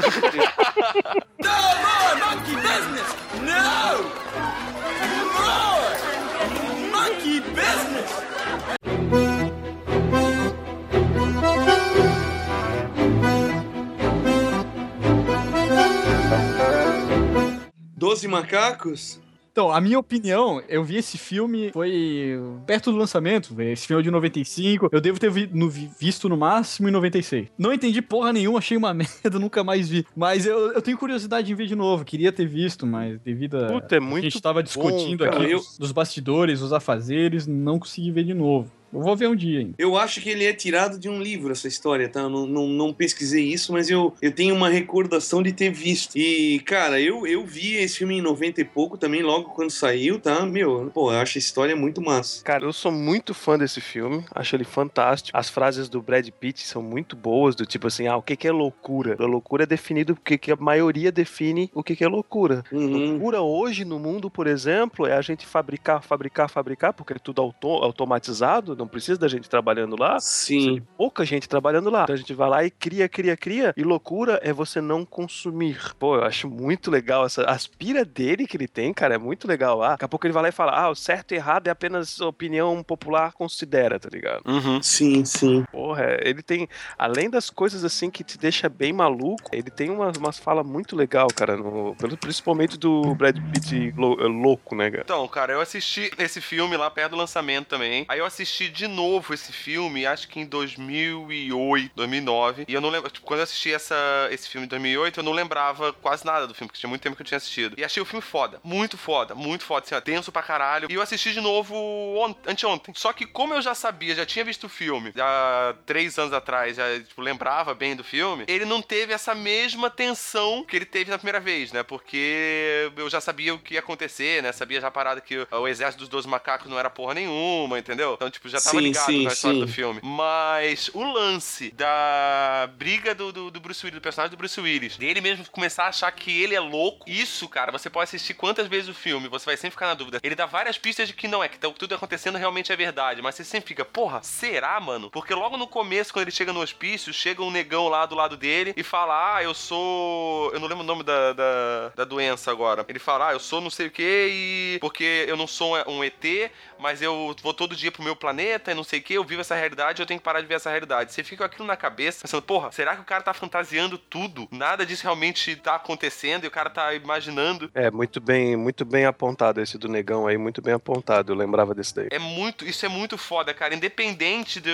Doze macacos? Então, a minha opinião, eu vi esse filme, foi perto do lançamento, esse filme é de 95, eu devo ter vi- no- visto no máximo em 96. Não entendi porra nenhuma, achei uma merda, nunca mais vi. Mas eu, eu tenho curiosidade em ver de novo, queria ter visto, mas devido a... Puta, é a muito gente tava discutindo bom, aqui dos, dos bastidores, os afazeres, não consegui ver de novo. Eu vou ver um dia ainda. Eu acho que ele é tirado de um livro, essa história, tá? Eu Não, não, não pesquisei isso, mas eu, eu tenho uma recordação de ter visto. E, cara, eu, eu vi esse filme em 90 e pouco também, logo quando saiu, tá? Meu, pô, eu acho a história muito massa. Cara, eu sou muito fã desse filme, acho ele fantástico. As frases do Brad Pitt são muito boas, do tipo assim, ah, o que que é loucura? A loucura é definido porque que a maioria define o que que é loucura. Uhum. Loucura hoje no mundo, por exemplo, é a gente fabricar, fabricar, fabricar, porque é tudo auto- automatizado, não precisa da gente trabalhando lá. Sim. Tem pouca gente trabalhando lá. Então a gente vai lá e cria, cria, cria. E loucura é você não consumir. Pô, eu acho muito legal essa aspira dele que ele tem, cara, é muito legal lá. Daqui a pouco ele vai lá e fala: "Ah, o certo e errado é apenas opinião popular, considera", tá ligado? Uhum. Sim, sim. Porra, é, ele tem, além das coisas assim que te deixa bem maluco, ele tem umas, umas falas muito legal, cara, no- pelo- principalmente do Brad Pitt lou- é, louco, né, cara? Então, cara, eu assisti esse filme lá perto do lançamento também. Aí eu assisti de novo esse filme, acho que em 2008, 2009. E eu não lembro, tipo, quando eu assisti essa, esse filme em 2008, eu não lembrava quase nada do filme, porque tinha muito tempo que eu tinha assistido. E achei o filme foda, muito foda, muito foda, assim, ó, tenso pra caralho. E eu assisti de novo ont anteontem. Só que como eu já sabia, já tinha visto o filme há três anos atrás, já, tipo, lembrava bem do filme, ele não teve essa mesma tensão que ele teve na primeira vez, né? Porque eu já sabia o que ia acontecer, né? Sabia já a parada que o, exército dos 12 macacos não era porra nenhuma, entendeu? Então, tipo, já tava Sim, ligado sim, na história sim. do filme. Mas o lance da briga do, do, do Bruce Willis, do personagem do Bruce Willis, dele mesmo começar a achar que ele é louco, isso, cara, você pode assistir quantas vezes o filme, você vai sempre ficar na dúvida. Ele dá várias pistas de que não é, que tá- tudo acontecendo realmente é verdade, mas você sempre fica, porra, será, mano? Porque logo no começo, quando ele chega no hospício, chega um negão lá do lado dele e fala, ah, eu sou... Eu não lembro o nome da, da, da doença agora. Ele fala, ah, eu sou não sei o que e... Porque eu não sou um um ET, mas eu vou todo dia pro meu planeta e não sei o que, eu vivo essa realidade, eu tenho que parar de ver essa realidade. Você fica com aquilo na cabeça, pensando, porra, será que o cara tá fantasiando tudo? Nada disso realmente tá acontecendo e o cara tá imaginando. É, muito bem, muito bem apontado esse do negão aí, muito bem apontado, eu lembrava desse daí. É muito, isso é muito foda, cara. Independente do,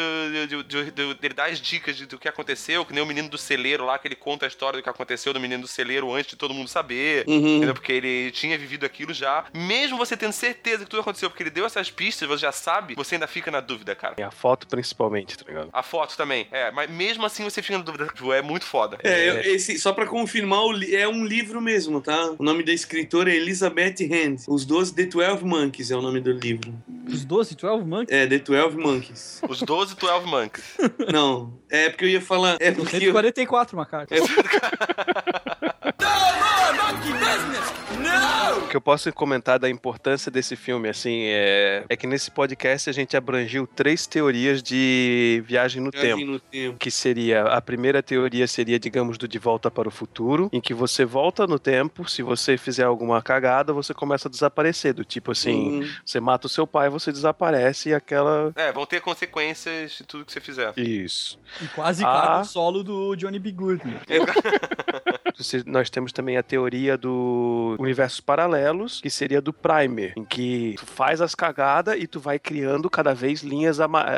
do, do, do- dele dar as dicas de- do que aconteceu, que nem o menino do celeiro lá, que ele conta a história do que aconteceu do menino do celeiro antes de todo mundo saber. Uhum. Entendeu? Porque ele tinha vivido aquilo já. Mesmo você tendo certeza que tudo aconteceu, porque ele deu essas pistas, você já sabe, você ainda fica na dúvida, cara. E a foto principalmente, tá ligado? A foto também, é, mas mesmo assim você fica na dúvida. Tipo, é muito foda. É, eu- esse, só pra confirmar, é um livro mesmo, tá? O nome da escritora é Elizabeth Hand. Os 12 The 12 Monkeys é o nome do livro. Os 12, 12 Monkeys? É, The 12 Monkeys. Os 12, 12 Monks. Não, é porque eu ia falar. É porque. eu- 144 macacos. É, O que eu posso comentar da importância desse filme, assim, é, é que nesse podcast a gente abrangiu três teorias de viagem no Viagem tempo. no tempo. Que seria, a primeira teoria seria, digamos, do De Volta para o Futuro, em que você volta no tempo, se você fizer alguma cagada, você começa a desaparecer. Do tipo assim, Uhum. você mata o seu pai, você desaparece e aquela. É, vão ter consequências de tudo que você fizer. Isso. E quase Ah. caga o solo do Johnny B. Good. né? Nós temos também a teoria do universos paralelos, que seria do Primer, em que tu faz as cagadas e tu vai criando cada vez linhas,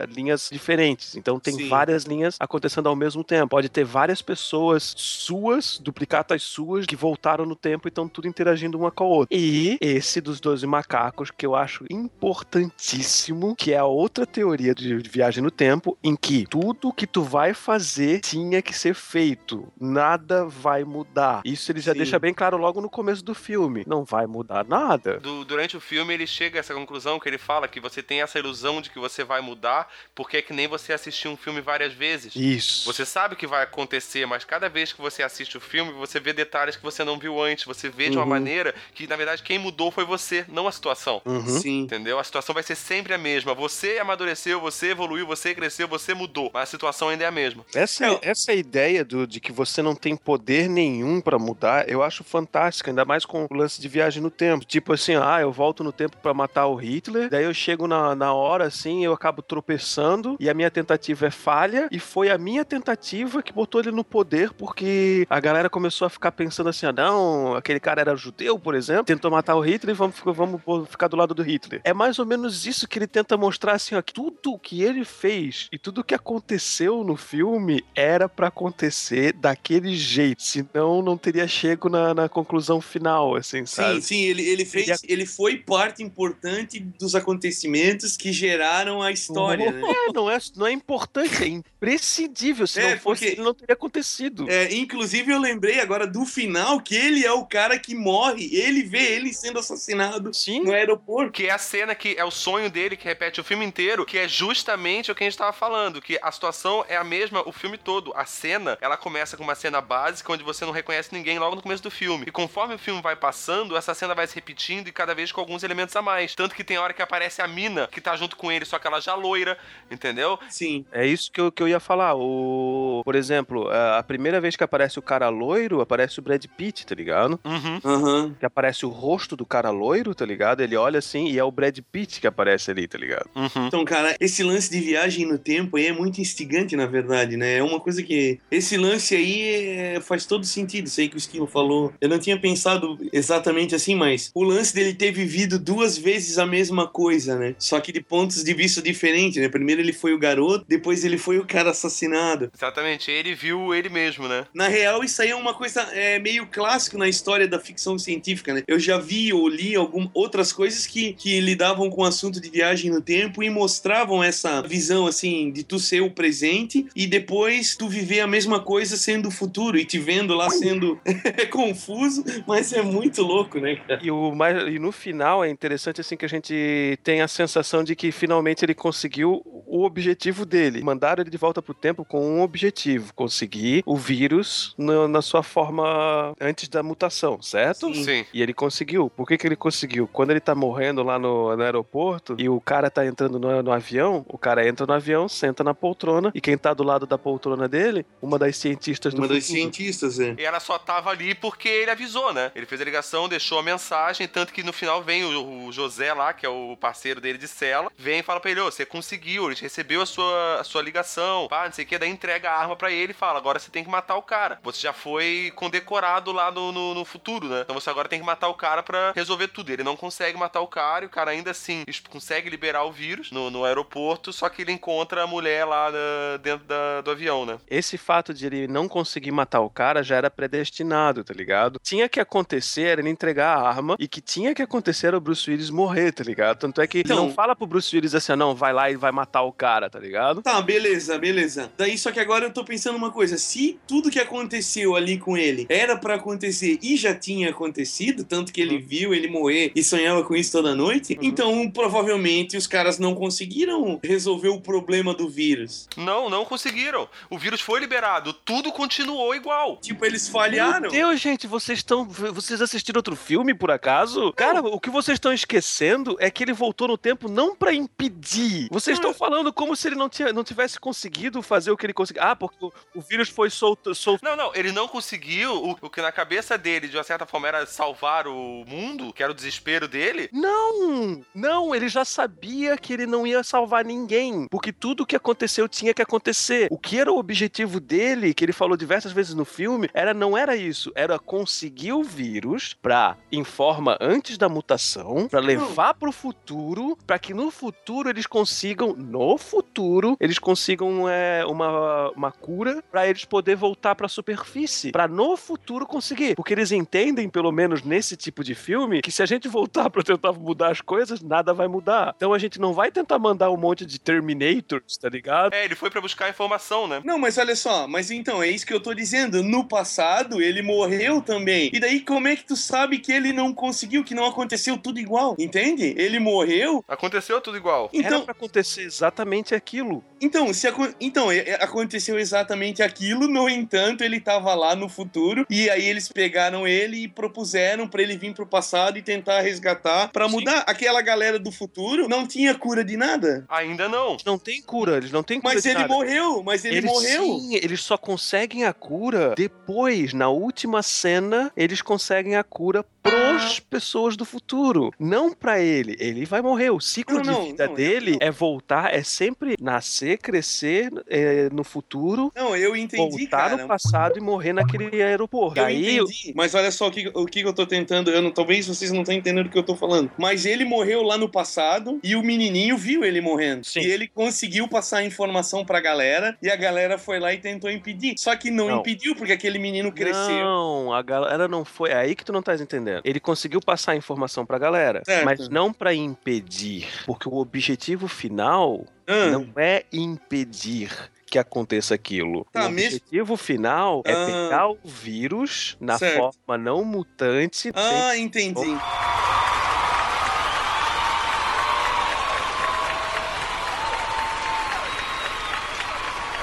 linhas diferentes. Então tem Sim. várias linhas acontecendo ao mesmo tempo. Pode ter várias pessoas suas, duplicatas suas, que voltaram no tempo e estão tudo interagindo uma com a outra. E esse dos 12 macacos, que eu acho importantíssimo, que é a outra teoria de viagem no tempo, em que tudo que tu vai fazer tinha que ser feito. Nada vai mudar. Isso ele já Sim. deixa bem claro logo no começo do filme. Não vai mudar nada. Du- durante o filme ele chega a essa conclusão que ele fala que você tem essa ilusão de que você vai mudar porque é que nem você assistiu um filme várias vezes. Isso. Você sabe que vai acontecer, mas cada vez que você assiste o filme, você vê detalhes que você não viu antes. Você vê de uma Uhum. maneira que, na verdade, quem mudou foi você, não a situação. Uhum. Sim. Entendeu? A situação vai ser sempre a mesma. Você amadureceu, você evoluiu, você cresceu, você mudou. Mas a situação ainda é a mesma. Essa, É, essa ideia do, de que você não tem poder nenhum pra mudar, eu acho fantástica, ainda mais com o lance de viagem no tempo. Tipo assim, ah, eu volto no tempo pra matar o Hitler, daí eu chego na, na hora assim, eu acabo tropeçando e a minha tentativa é falha, e foi a minha tentativa que botou ele no poder, porque a galera começou a ficar pensando assim, ah, não, aquele cara era judeu, por exemplo, tentou matar o Hitler, vamos, vamos ficar do lado do Hitler. É mais ou menos isso que ele tenta mostrar assim, ó, tudo que ele fez e tudo que aconteceu no filme era pra acontecer daquele jeito, senão não, não teria chego na, na conclusão final, assim, sabe? Sim, sim, ele, ele fez. Ele- Ele foi parte importante dos acontecimentos que geraram a história, né? É, não é, não é importante, é imprescindível. Se É, não fosse, porque- ele não teria acontecido. É, inclusive, eu lembrei agora do final que ele é o cara que morre. Ele vê ele sendo assassinado Sim. no aeroporto. Que é a cena que é o sonho dele, que repete o filme inteiro, que é justamente o que a gente tava falando, que a situação é a mesma o filme todo. A cena, ela começa com uma cena básica, onde você não reconhece ninguém logo no começo do filme. E conforme o filme vai passando, essa cena vai se repetindo e cada vez com alguns elementos a mais. Tanto que tem hora que aparece a mina, que tá junto com ele, só que ela já loira, entendeu? Sim. É isso que eu, que eu ia falar. O, por exemplo, a primeira vez que aparece o cara loiro, aparece o Brad Pitt, tá ligado? Uhum. Aham. Que aparece o rosto do cara loiro, tá ligado? Ele olha assim e é o Brad Pitt que aparece ali, tá ligado? Uhum. Então, cara, esse lance de viagem no tempo aí é muito instigante, na verdade, né? É uma coisa que. Esse lance aí é, faz todo sentido, isso aí que o Esquilo falou. Eu não tinha pensado exatamente assim, mas o lance dele ter vivido duas vezes a mesma coisa, né? Só que de pontos de vista diferentes, né? Primeiro ele foi o garoto, depois ele foi o cara assassinado. Exatamente, ele viu ele mesmo, né? Na real, isso aí é uma coisa é, meio clássico na história da ficção científica, né? Eu já vi ou li algumas outras coisas que, que lidavam com o assunto de viagem no tempo e mostravam essa visão, assim, de tu ser o presente e depois tu viver a mesma coisa sendo o futuro e te vendo lá sendo é confuso, mas é muito louco, né, cara? E, o mais, e no final é interessante assim que a gente tem a sensação de que finalmente ele conseguiu o objetivo dele. Mandaram ele de volta pro tempo com um objetivo: conseguir o vírus no- na sua forma antes da mutação, certo? Sim. Sim. E ele conseguiu. Por que, que ele conseguiu? Quando ele tá morrendo lá no, no aeroporto e o cara tá entrando no, no avião, o cara entra no avião, senta na poltrona e quem tá do lado da poltrona dele, uma das cientistas do Uma das futuro. cientistas, é. E ela só tava ali porque ele avisou, né? Ele fez a ligação, deixou a mensagem, tanto que no final vem o, o José lá, que é o parceiro dele de cela, vem e fala pra ele, ô, você conseguiu, ele recebeu a sua, a sua ligação, pá, não sei o que, daí entrega a arma pra ele e fala, agora você tem que matar o cara. Você já foi condecorado lá no, no, no futuro, né? Então você agora tem que matar o cara pra resolver tudo. Ele não consegue matar o cara e o cara ainda assim consegue liberar o vírus no, no aeroporto, só que ele encontra a mulher lá na- dentro da- do avião, né? Esse fato de ele não conseguir matar o cara já era predestinado, tá ligado? Tinha que acontecer era ele entregar a arma e que tinha que acontecer era o Bruce Willis morrer, tá ligado? Tanto é que Então- ele não fala pro Bruce Willis assim, "Ah, não, vai lá e vai matar o cara, tá ligado? Tá, beleza, beleza. Daí só que agora eu tô pensando uma coisa, se tudo que aconteceu ali com ele era pra acontecer e já tinha acontecido, tanto que ele viu ele morrer e sonhava com isso toda noite, então provavelmente os caras não conseguiram resolver o problema do vírus. Não, não conseguiram. O vírus foi liberado, tudo continuou igual. Tipo, eles falharam. Meu Deus, gente, vocês estão. Vocês assistiram outro filme, por acaso? Cara, o que vocês estão esquecendo é que ele voltou no tempo não pra impedir. Vocês estão falando como se ele não, tinha, não tivesse conseguido fazer o que ele conseguiu. Ah, porque o, o vírus foi solto. solto. Não, não, ele não conseguiu o, o que na cabeça dele, de uma certa forma, era salvar o mundo, que era o desespero dele. Não, não, ele já sabia que ele não ia salvar ninguém, porque tudo que aconteceu tinha que acontecer. O que era o objetivo dele, que ele falou diversas vezes no filme, era não era isso, era conseguir o vírus pra em forma antes da mutação, pra levar pro futuro, pra que no futuro eles consigam, no futuro, eles consigam é, uma, uma cura pra eles poder voltar pra superfície, pra no futuro conseguir, porque eles entendem, pelo menos nesse tipo de filme, que se a gente voltar pra tentar mudar as coisas, nada vai mudar. Então a gente não vai tentar mandar um monte de Terminators, tá ligado? É, ele foi pra buscar informação, né? Não, mas olha só, mas então, é isso que eu tô dizendo. No passado, ele morreu também. E daí, como é que tu sabe que ele não conseguiu, que não aconteceu tudo igual? Entende? Ele morreu. Aconteceu tudo igual. Era Então, pra acontecer exatamente aquilo. então, se então é- é- aconteceu exatamente aquilo, no entanto, ele tava lá no futuro, e aí eles pegaram ele e propuseram pra ele vir pro passado e tentar resgatar pra Sim. mudar. Aquela galera do futuro não tinha cura de nada. Ainda não. Eles não tem cura, eles não têm cura Mas de ele nada. morreu, mas ele eles, morreu. Sim, eles só conseguem a cura depois, na última cena, eles conseguem a cura pros pessoas do futuro. Não pra ele. Ele vai morrer. O ciclo Não, de não, vida não, dele é voltar, é sempre nascer, crescer é, no futuro, Não, eu entendi, voltar cara. no passado e morrer naquele aeroporto. Eu Aí entendi. Mas olha só o que, o que eu tô tentando. Eu não, talvez vocês não estão entendendo o que eu tô falando. Mas ele morreu lá no passado e o menininho viu ele morrendo. Sim. E ele conseguiu passar a informação pra galera e a galera foi lá e tentou impedir. Só que Não. impediu, porque aquele menino cresceu. Não, a galera não foi. É aí que tu não estás entendendo. Ele conseguiu passar a informação pra galera, Certo. mas não pra impedir. Porque o objetivo final Ah, não é impedir que aconteça aquilo. Tá, o mesmo- objetivo final é Ah. pegar o vírus na Certo. forma não mutante. Ah, sem- entendi.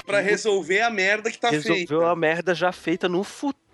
Pra resolver a merda que tá resolveu feita. a merda já feita no futuro.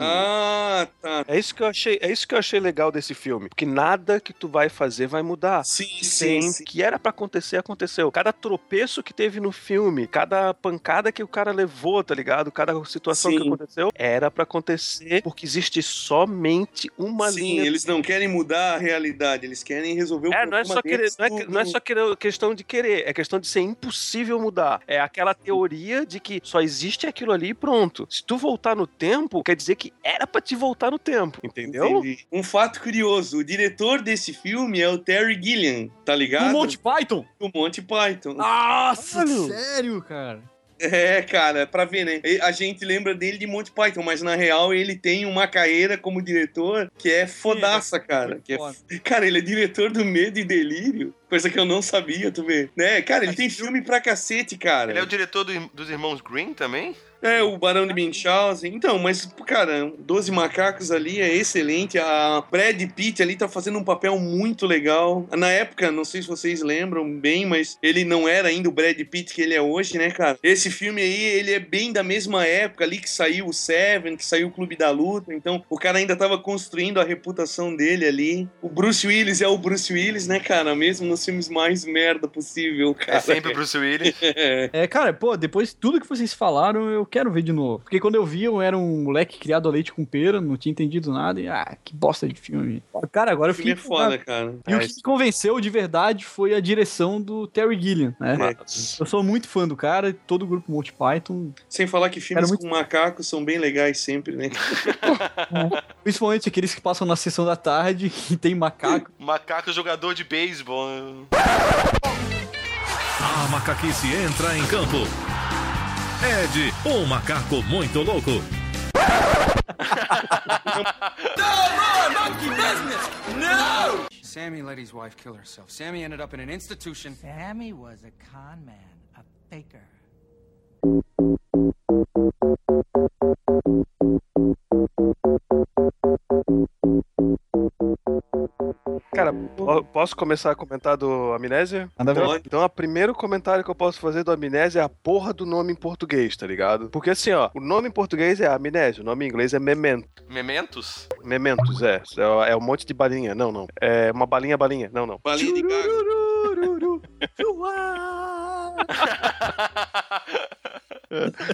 Ah, tá. É isso que eu achei, é isso que eu achei legal desse filme, porque nada que tu vai fazer vai mudar. Sim, sim, Sim, sim. que era pra acontecer, aconteceu. Cada tropeço que teve no filme, cada pancada que o cara levou, tá ligado? Cada situação que Sim. aconteceu, era pra acontecer porque existe somente uma Sim, linha. eles não querem mudar a realidade, eles querem resolver o É, não é problema só querer, não é, que- não é só querer- questão de querer, é questão de ser impossível mudar. É aquela teoria de que só existe aquilo ali e pronto. Se tu voltar no tempo, quer dizer que era pra te voltar no tempo, entendeu? Entendi. Um fato curioso, o diretor desse filme é o Terry Gilliam, tá ligado? O Monty Python? O Monty Python. Nossa, sério, cara? É, cara, pra ver, né? A gente lembra dele de Monty Python, mas na real ele tem uma carreira como diretor que é fodaça, cara. Que é. Cara, ele é diretor do Medo e Delírio. Coisa que eu não sabia, tu vê. Né? Cara, ele tem filme pra cacete, cara. Ele é o diretor do- dos Irmãos Green também? É, o Barão de Munchausen. Então, mas, cara, 12 Macacos ali é excelente. A Brad Pitt ali tá fazendo um papel muito legal. Na época, não sei se vocês lembram bem, mas ele não era ainda o Brad Pitt que ele é hoje, né, cara? Esse filme aí, ele é bem da mesma época ali que saiu o Seven, que saiu o Clube da Luta. Então, o cara ainda tava construindo a reputação dele ali. O Bruce Willis é o Bruce Willis, né, cara? Mesmo nos filmes mais merda possível, cara. É sempre Bruce Willis. É, cara, pô, depois de tudo que vocês falaram, eu quero ver de novo. Porque quando eu vi, eu era um moleque criado a leite com pera, não tinha entendido nada. E, ah, que bosta de filme. Cara, agora eu O filme fiquei. é foda, cara. E o É, que me convenceu de verdade foi a direção do Terry Gilliam, né? Mas- Eu sou muito fã do cara, e todo o grupo Monty Python, Sem falar que filmes muito- com macacos são bem legais sempre, né? principalmente aqueles que passam na sessão da tarde e tem macaco. Macaco jogador de beisebol. A macaquice entra em campo. Ed, um macaco muito louco. Sammy let his wife kill herself. Sammy ended up in an institution. Sammy was a con man, a faker. Cara, po- posso começar a comentar do Amnésia? Pode. Então, o primeiro comentário que eu posso fazer do Amnésia é a porra do nome em português, tá ligado? Porque assim, ó, o nome em português é Amnésia, o nome em inglês é Memento. Mementos? Mementos, é. É é um monte de balinha. Não, não. É uma balinha, balinha. Não, não. Balinha de gago.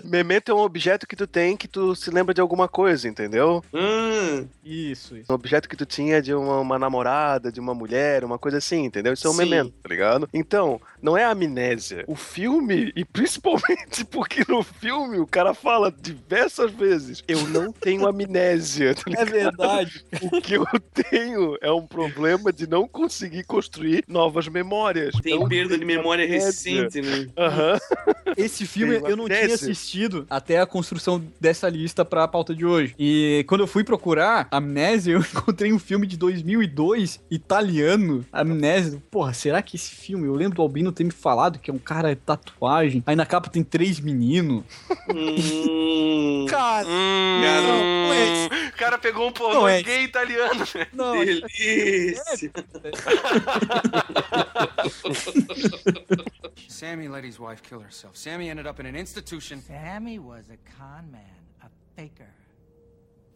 Memento é um objeto que tu tem que tu se lembra de alguma coisa, entendeu? Ah, Isso, isso. Um objeto que tu tinha de uma, uma namorada, de uma mulher, uma coisa assim, entendeu? Isso é um Sim. memento, tá ligado? Então, não é amnésia. O filme, e principalmente porque no filme o cara fala diversas vezes: Eu não tenho amnésia, tá É verdade. O que eu tenho é um problema de não conseguir construir novas memórias. tem Não perda de tenho memória amnésia. recente, né? Aham. Esse filme eu não tinha assistido até a construção dessa lista pra pauta de hoje. E quando eu fui procurar Amnésia, eu encontrei um filme de 2002, italiano, Amnésia. Porra, será que esse filme, eu lembro do Albino ter me falado que é um cara de tatuagem, aí na capa tem três meninos. Hum, Cara, Hum, não é O cara pegou um pornô Não é. gay italiano. não, delícia. Sammy let his wife kill herself. Sammy ended up in an institution. Sammy was a con man, a faker.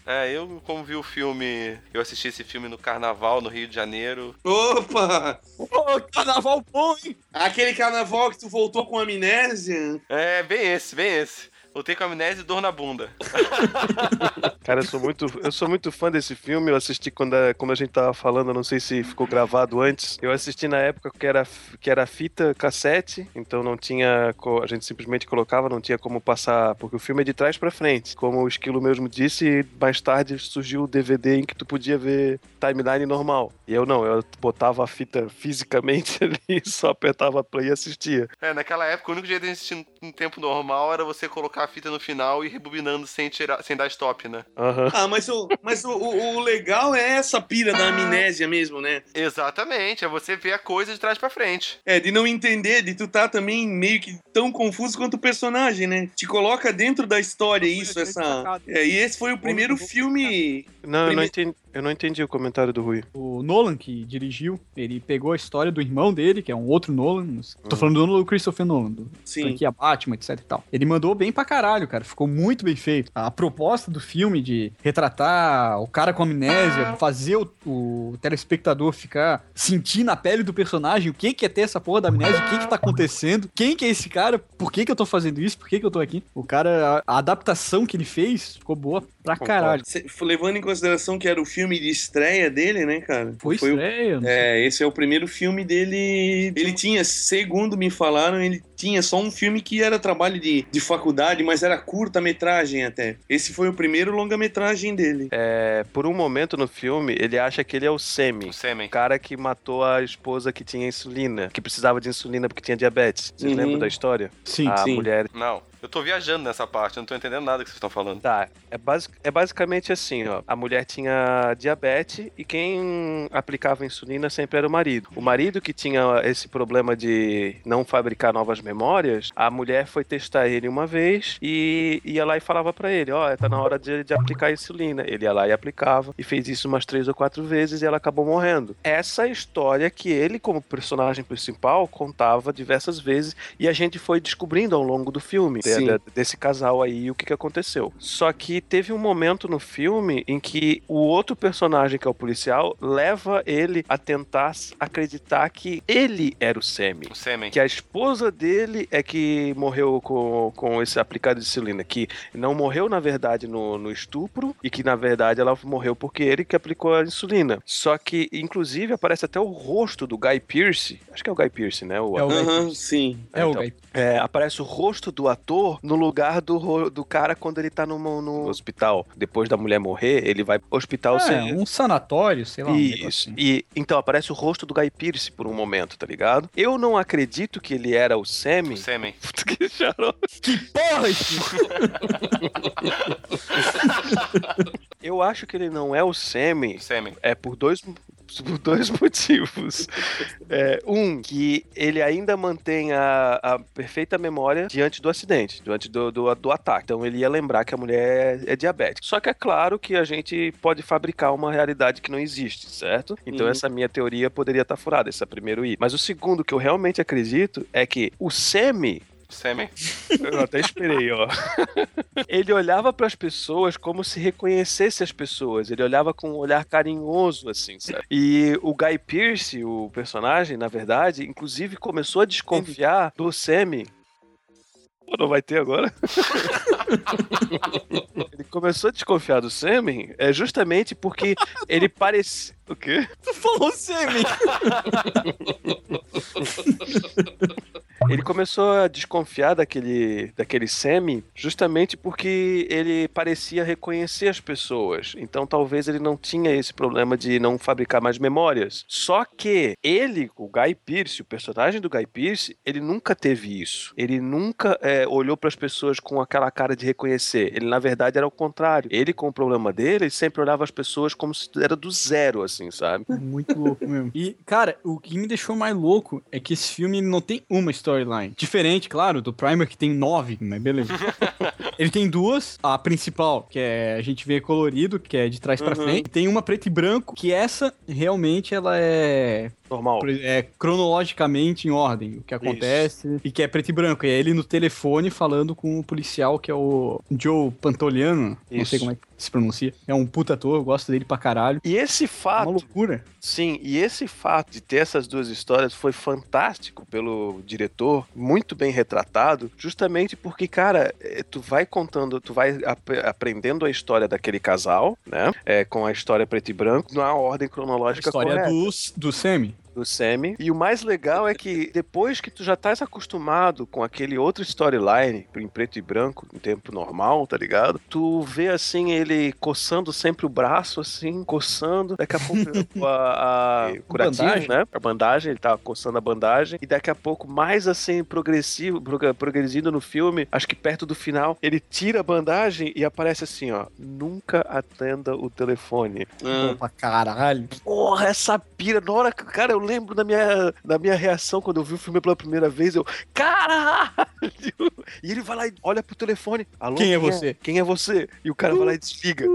É, eu, como vi o filme, eu assisti esse filme no carnaval no Rio de Janeiro. Opa! Ô, carnaval bom, hein? Aquele carnaval que tu voltou com amnésia? É, bem esse, bem esse. Voltei com amnésia e dor na bunda. Cara, eu sou muito, eu sou muito fã desse filme. Eu assisti quando a, como a gente tava falando, não sei se ficou gravado antes. Eu assisti na época que era, que era fita cassete, então não tinha, a gente simplesmente colocava, não tinha como passar, porque o filme é de trás pra frente. Como o Esquilo mesmo disse, mais tarde surgiu o DVD em que tu podia ver timeline normal. E eu não, eu botava a fita fisicamente ali, só apertava play e assistia. É, naquela época o único jeito de assistir em tempo normal era você colocar botar a fita no final e rebobinando sem, tirar, sem dar stop, né? Aham. Ah, mas, o, mas o, o, o legal é essa pira da amnésia mesmo, né? Exatamente, é você ver a coisa de trás pra frente. É, de não entender, de tu tá também meio que tão confuso quanto o personagem, né? Te coloca dentro da história isso, essa. É, e esse foi o primeiro filme. Não, eu não, entendi, eu não entendi o comentário do Rui. O Nolan, que dirigiu, ele pegou a história do irmão dele, que é um outro Nolan. Tô falando do Christopher Nolan, do Sim. franquia Batman, etc e tal. Ele mandou bem pra caralho, cara. Ficou muito bem feito. A proposta do filme de retratar o cara com amnésia, fazer o, o telespectador ficar sentir na pele do personagem o que que é ter essa porra da amnésia, o que que tá acontecendo, quem que é esse cara, por que que eu tô fazendo isso, por que que eu tô aqui. O cara, a, a adaptação que ele fez ficou boa pra caralho. Cê- levando em consideração que era o filme de estreia dele, né, cara? Foi, o- estreia. sei. É, esse é o primeiro filme dele. Ele tinha, segundo me falaram, ele tinha só um filme que era trabalho de, de faculdade, mas era curta-metragem até. Esse foi o primeiro longa-metragem dele. É, por um momento no filme, ele acha que ele é o Semi. O sêmen. O cara que matou a esposa que tinha insulina, que precisava de insulina porque tinha diabetes. Vocês Uhum. lembram da história? Sim, a sim. mulher. Não, eu tô viajando nessa parte, eu não tô entendendo nada que vocês estão falando. Tá, é, basi- é basicamente assim, ó. A mulher tinha diabetes e quem aplicava insulina sempre era o marido. O marido que tinha esse problema de não fabricar novas memórias, a mulher foi testar ele uma vez e ia lá e falava pra ele, ó, tá na hora de, de aplicar insulina. Ele ia lá e aplicava e fez isso umas três ou quatro vezes e ela acabou morrendo. Essa história que ele, como personagem principal, contava diversas vezes e a gente foi descobrindo ao longo do filme de- de- desse casal aí e o que, que aconteceu. Só que teve um momento no filme em que o outro personagem, que é o policial, leva ele a tentar acreditar que ele era o Semi. O sêmen. Que a esposa dele é que morreu com, com esse aplicado de insulina. Que não morreu, na verdade, no, no estupro. E que, na verdade, ela morreu porque ele que aplicou a insulina. Só que, inclusive, aparece até o rosto do Guy Pearce. Acho que é o Guy Pearce, né? O É o Pearce. sim. É o então, Guy é, aparece o rosto do ator no lugar do, do cara quando ele tá no, no hospital. Depois da mulher morrer, ele vai pro hospital É, sem. um sanatório, sei lá. um negócio Isso. assim. E então aparece o rosto do Guy Pearce por um momento, tá ligado? Eu não acredito que ele era o O Semi. Puta que xarope. Que porra, isso? Eu acho que ele não é o Semi. Sêmen. É por dois, por dois motivos. É, um, que ele ainda mantém a, a perfeita memória diante do acidente, diante do, do, do ataque. Então ele ia lembrar que a mulher é diabética. Só que é claro que a gente pode fabricar uma realidade que não existe, certo? Então Uhum. essa minha teoria poderia estar furada, esse é o primeiro I. Mas o segundo que eu realmente acredito é que o Semi sêmen. eu até esperei, ó. Ele olhava para as pessoas como se reconhecesse as pessoas. Ele olhava com um olhar carinhoso, assim, sabe? E o Guy Pearce, o personagem, na verdade, inclusive começou a desconfiar do Sammy. Pô, não vai ter agora? ele começou a desconfiar do Sammy é justamente porque ele parecia. O quê? Tu falou semi. Ele começou a desconfiar daquele, daquele Semi justamente porque ele parecia reconhecer as pessoas. Então talvez ele não tinha esse problema de não fabricar mais memórias. Só que ele, o Guy Pearce, o personagem do Guy Pearce, ele nunca teve isso. Ele nunca é, olhou para as pessoas com aquela cara de reconhecer. Ele, na verdade, era o contrário. Ele, com o problema dele, ele sempre olhava as pessoas como se era do zero, assim, sabe? Muito louco mesmo. E, cara, o que me deixou mais louco é que esse filme não tem uma storyline. Diferente, claro, do Primer, que tem nove, mas beleza. Ele tem duas. A principal, que é a gente vê colorido, que é de trás pra Uhum. frente. E tem uma preto e branco, que essa realmente ela é Normal. é cronologicamente em ordem o que acontece e que é preto e branco. E é ele no telefone falando com o policial que é o Joe Pantoliano, não Isso. sei como é que se pronuncia. É um puta ator, eu gosto dele pra caralho. E esse É fato. uma loucura. Sim, e esse fato de ter essas duas histórias foi fantástico pelo diretor, muito bem retratado, justamente porque, cara, eh, tu vai contando, tu vai ap- aprendendo a história daquele casal, né? É, com a história preto e branco, na ordem A cronológica história correta. do, do Sammy. Do Sammy. E o mais legal é que depois que tu já estás acostumado com aquele outro storyline, em preto e branco, em tempo normal, tá ligado? Tu vê assim ele coçando sempre o braço, assim, coçando. Daqui a pouco a, a curativo, bandagem. né? A bandagem, ele tá coçando a bandagem. E daqui a pouco, mais assim, progressivo, prog- progredindo no filme, acho que perto do final, ele tira a bandagem e aparece assim, ó. Nunca atenda o telefone. Ah, Pra caralho. Porra, essa pira, na hora que, cara, eu lembro da minha, da minha reação quando eu vi o filme pela primeira vez, eu, caralho! E ele vai lá e olha pro telefone, alô? Quem é você? Quem é você? E o cara vai lá e desliga.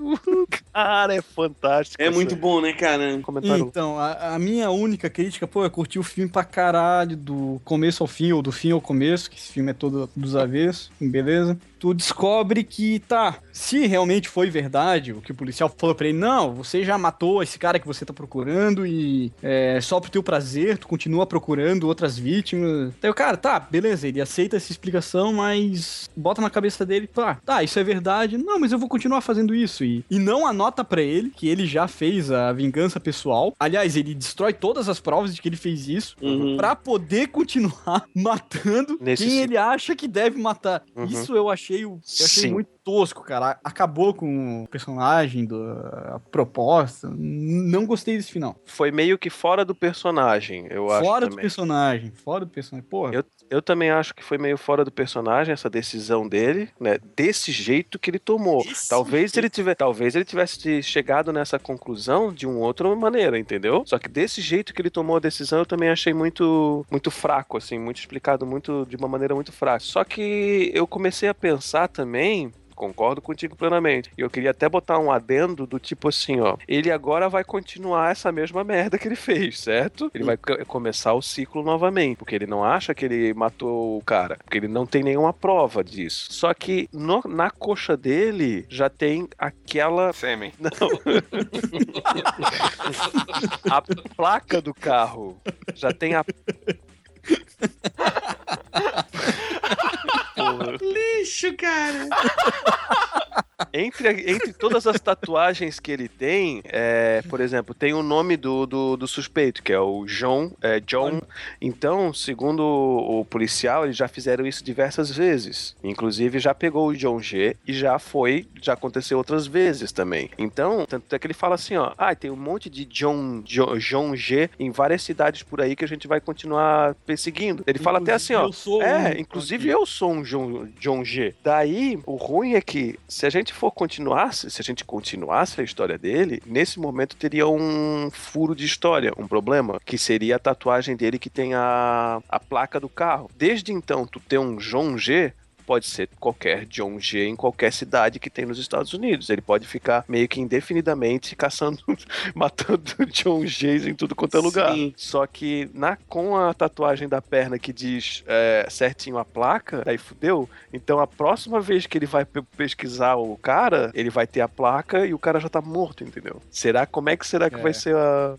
Cara, é fantástico. é esse muito bom, né, cara? Comentário. Então, a, a minha única crítica, pô, eu curti o filme pra caralho, do começo ao fim, ou do fim ao começo, que esse filme é todo dos avessos, beleza? Tu descobre que, tá, se realmente foi verdade, o que o policial falou pra ele, não, você já matou esse cara que você tá procurando e é, só pro teu prazer, tu continua procurando outras vítimas. Daí o cara, tá, beleza, ele aceita essa explicação, mas bota na cabeça dele, tá, tá, isso é verdade, não, mas eu vou continuar fazendo isso. E, e não anota pra ele que ele já fez a vingança pessoal. Aliás, ele destrói todas as provas de que ele fez isso Uhum. pra poder continuar matando Nesse quem ciclo. ele acha que deve matar. Uhum. Isso eu achei, o- eu achei Sim. muito tosco, cara. Acabou com o personagem, do, a proposta. Não gostei desse final. Foi meio que fora do personagem, eu acho fora do também. personagem, fora do personagem. Porra, Eu, eu também acho que foi meio fora do personagem essa decisão dele, né? Desse jeito que ele tomou. talvez ele tivesse, talvez ele tivesse chegado nessa conclusão de uma outra maneira, entendeu? Só que desse jeito que ele tomou a decisão, eu também achei muito muito fraco assim, muito explicado muito de uma maneira muito fraca. Só que eu comecei a pensar também Concordo contigo plenamente. E eu queria até botar um adendo do tipo assim, ó. Ele agora vai continuar essa mesma merda que ele fez, certo? Ele vai co- começar o ciclo novamente. Porque ele não acha que ele matou o cara. Porque ele não tem nenhuma prova disso. Só que no- na coxa dele já tem aquela. Sêmen. Não. a placa do carro. Já tem a. Lixo, cara. Entre, entre todas as tatuagens que ele tem, é, por exemplo, tem o nome do, do, do suspeito, que é o John. É, John. Então, segundo o, o policial, eles já fizeram isso diversas vezes. Inclusive, já pegou o John G e já foi, já aconteceu outras vezes também. Então, tanto é que ele fala assim, ó, ah, tem um monte de John, Jo- John G em várias cidades por aí que a gente vai continuar perseguindo. Ele fala até assim, ó, Eu sou é, um- inclusive eu sou um John, John G. Daí, o ruim é que se a gente for continuar, se a gente continuasse a história dele, nesse momento teria um furo de história, um problema, que seria a tatuagem dele que tem a, a placa do carro. Desde então, tu ter um John G, pode ser qualquer John G em qualquer cidade que tem nos Estados Unidos. Ele pode ficar meio que indefinidamente caçando, matando John Gs em tudo quanto é lugar. Sim. Só que na, com a tatuagem da perna que diz é, certinho a placa, aí fudeu. Então a próxima vez que ele vai pe- pesquisar o cara, ele vai ter a placa e o cara já tá morto, entendeu? Será como é que será que É. vai ser a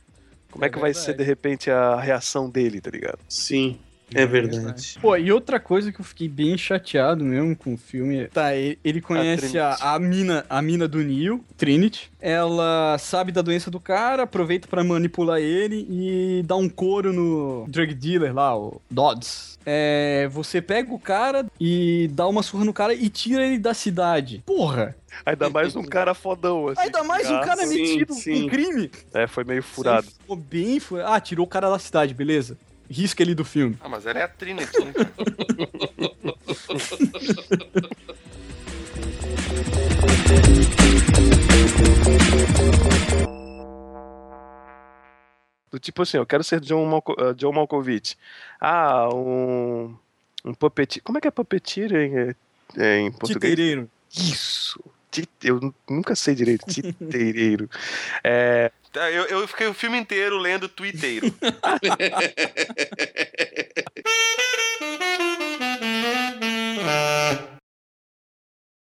como é, É que vai verdade. ser de repente a reação dele, tá ligado? Sim, é verdade. Pô, e outra coisa que eu fiquei bem chateado mesmo com o filme. Tá, ele, ele conhece a, Trinity. a mina, a mina do Neil, Trinity. Ela sabe da doença do cara, aproveita pra manipular ele e dá um couro no drug dealer lá, o Dodds. É, você pega o cara e dá uma surra no cara e tira ele da cidade. Porra! Ainda mais um cara fodão, assim. Ainda mais um Ah, cara sim, metido sim. em crime. É, foi meio furado. Aí Ficou bem furado. Ah, tirou o cara da cidade, beleza. Risca ele do filme. Ah, mas ela é a Trinity, né? Do tipo assim, eu quero ser John, Malco uh, John Malkovich. Ah, um. Um puppeteer. Como é que é puppeteer em, eh, em português? Titeireiro. Isso! Eu nu- nunca sei direito. Titeireiro. É, Tá, eu, eu fiquei o filme inteiro lendo Twitteiro.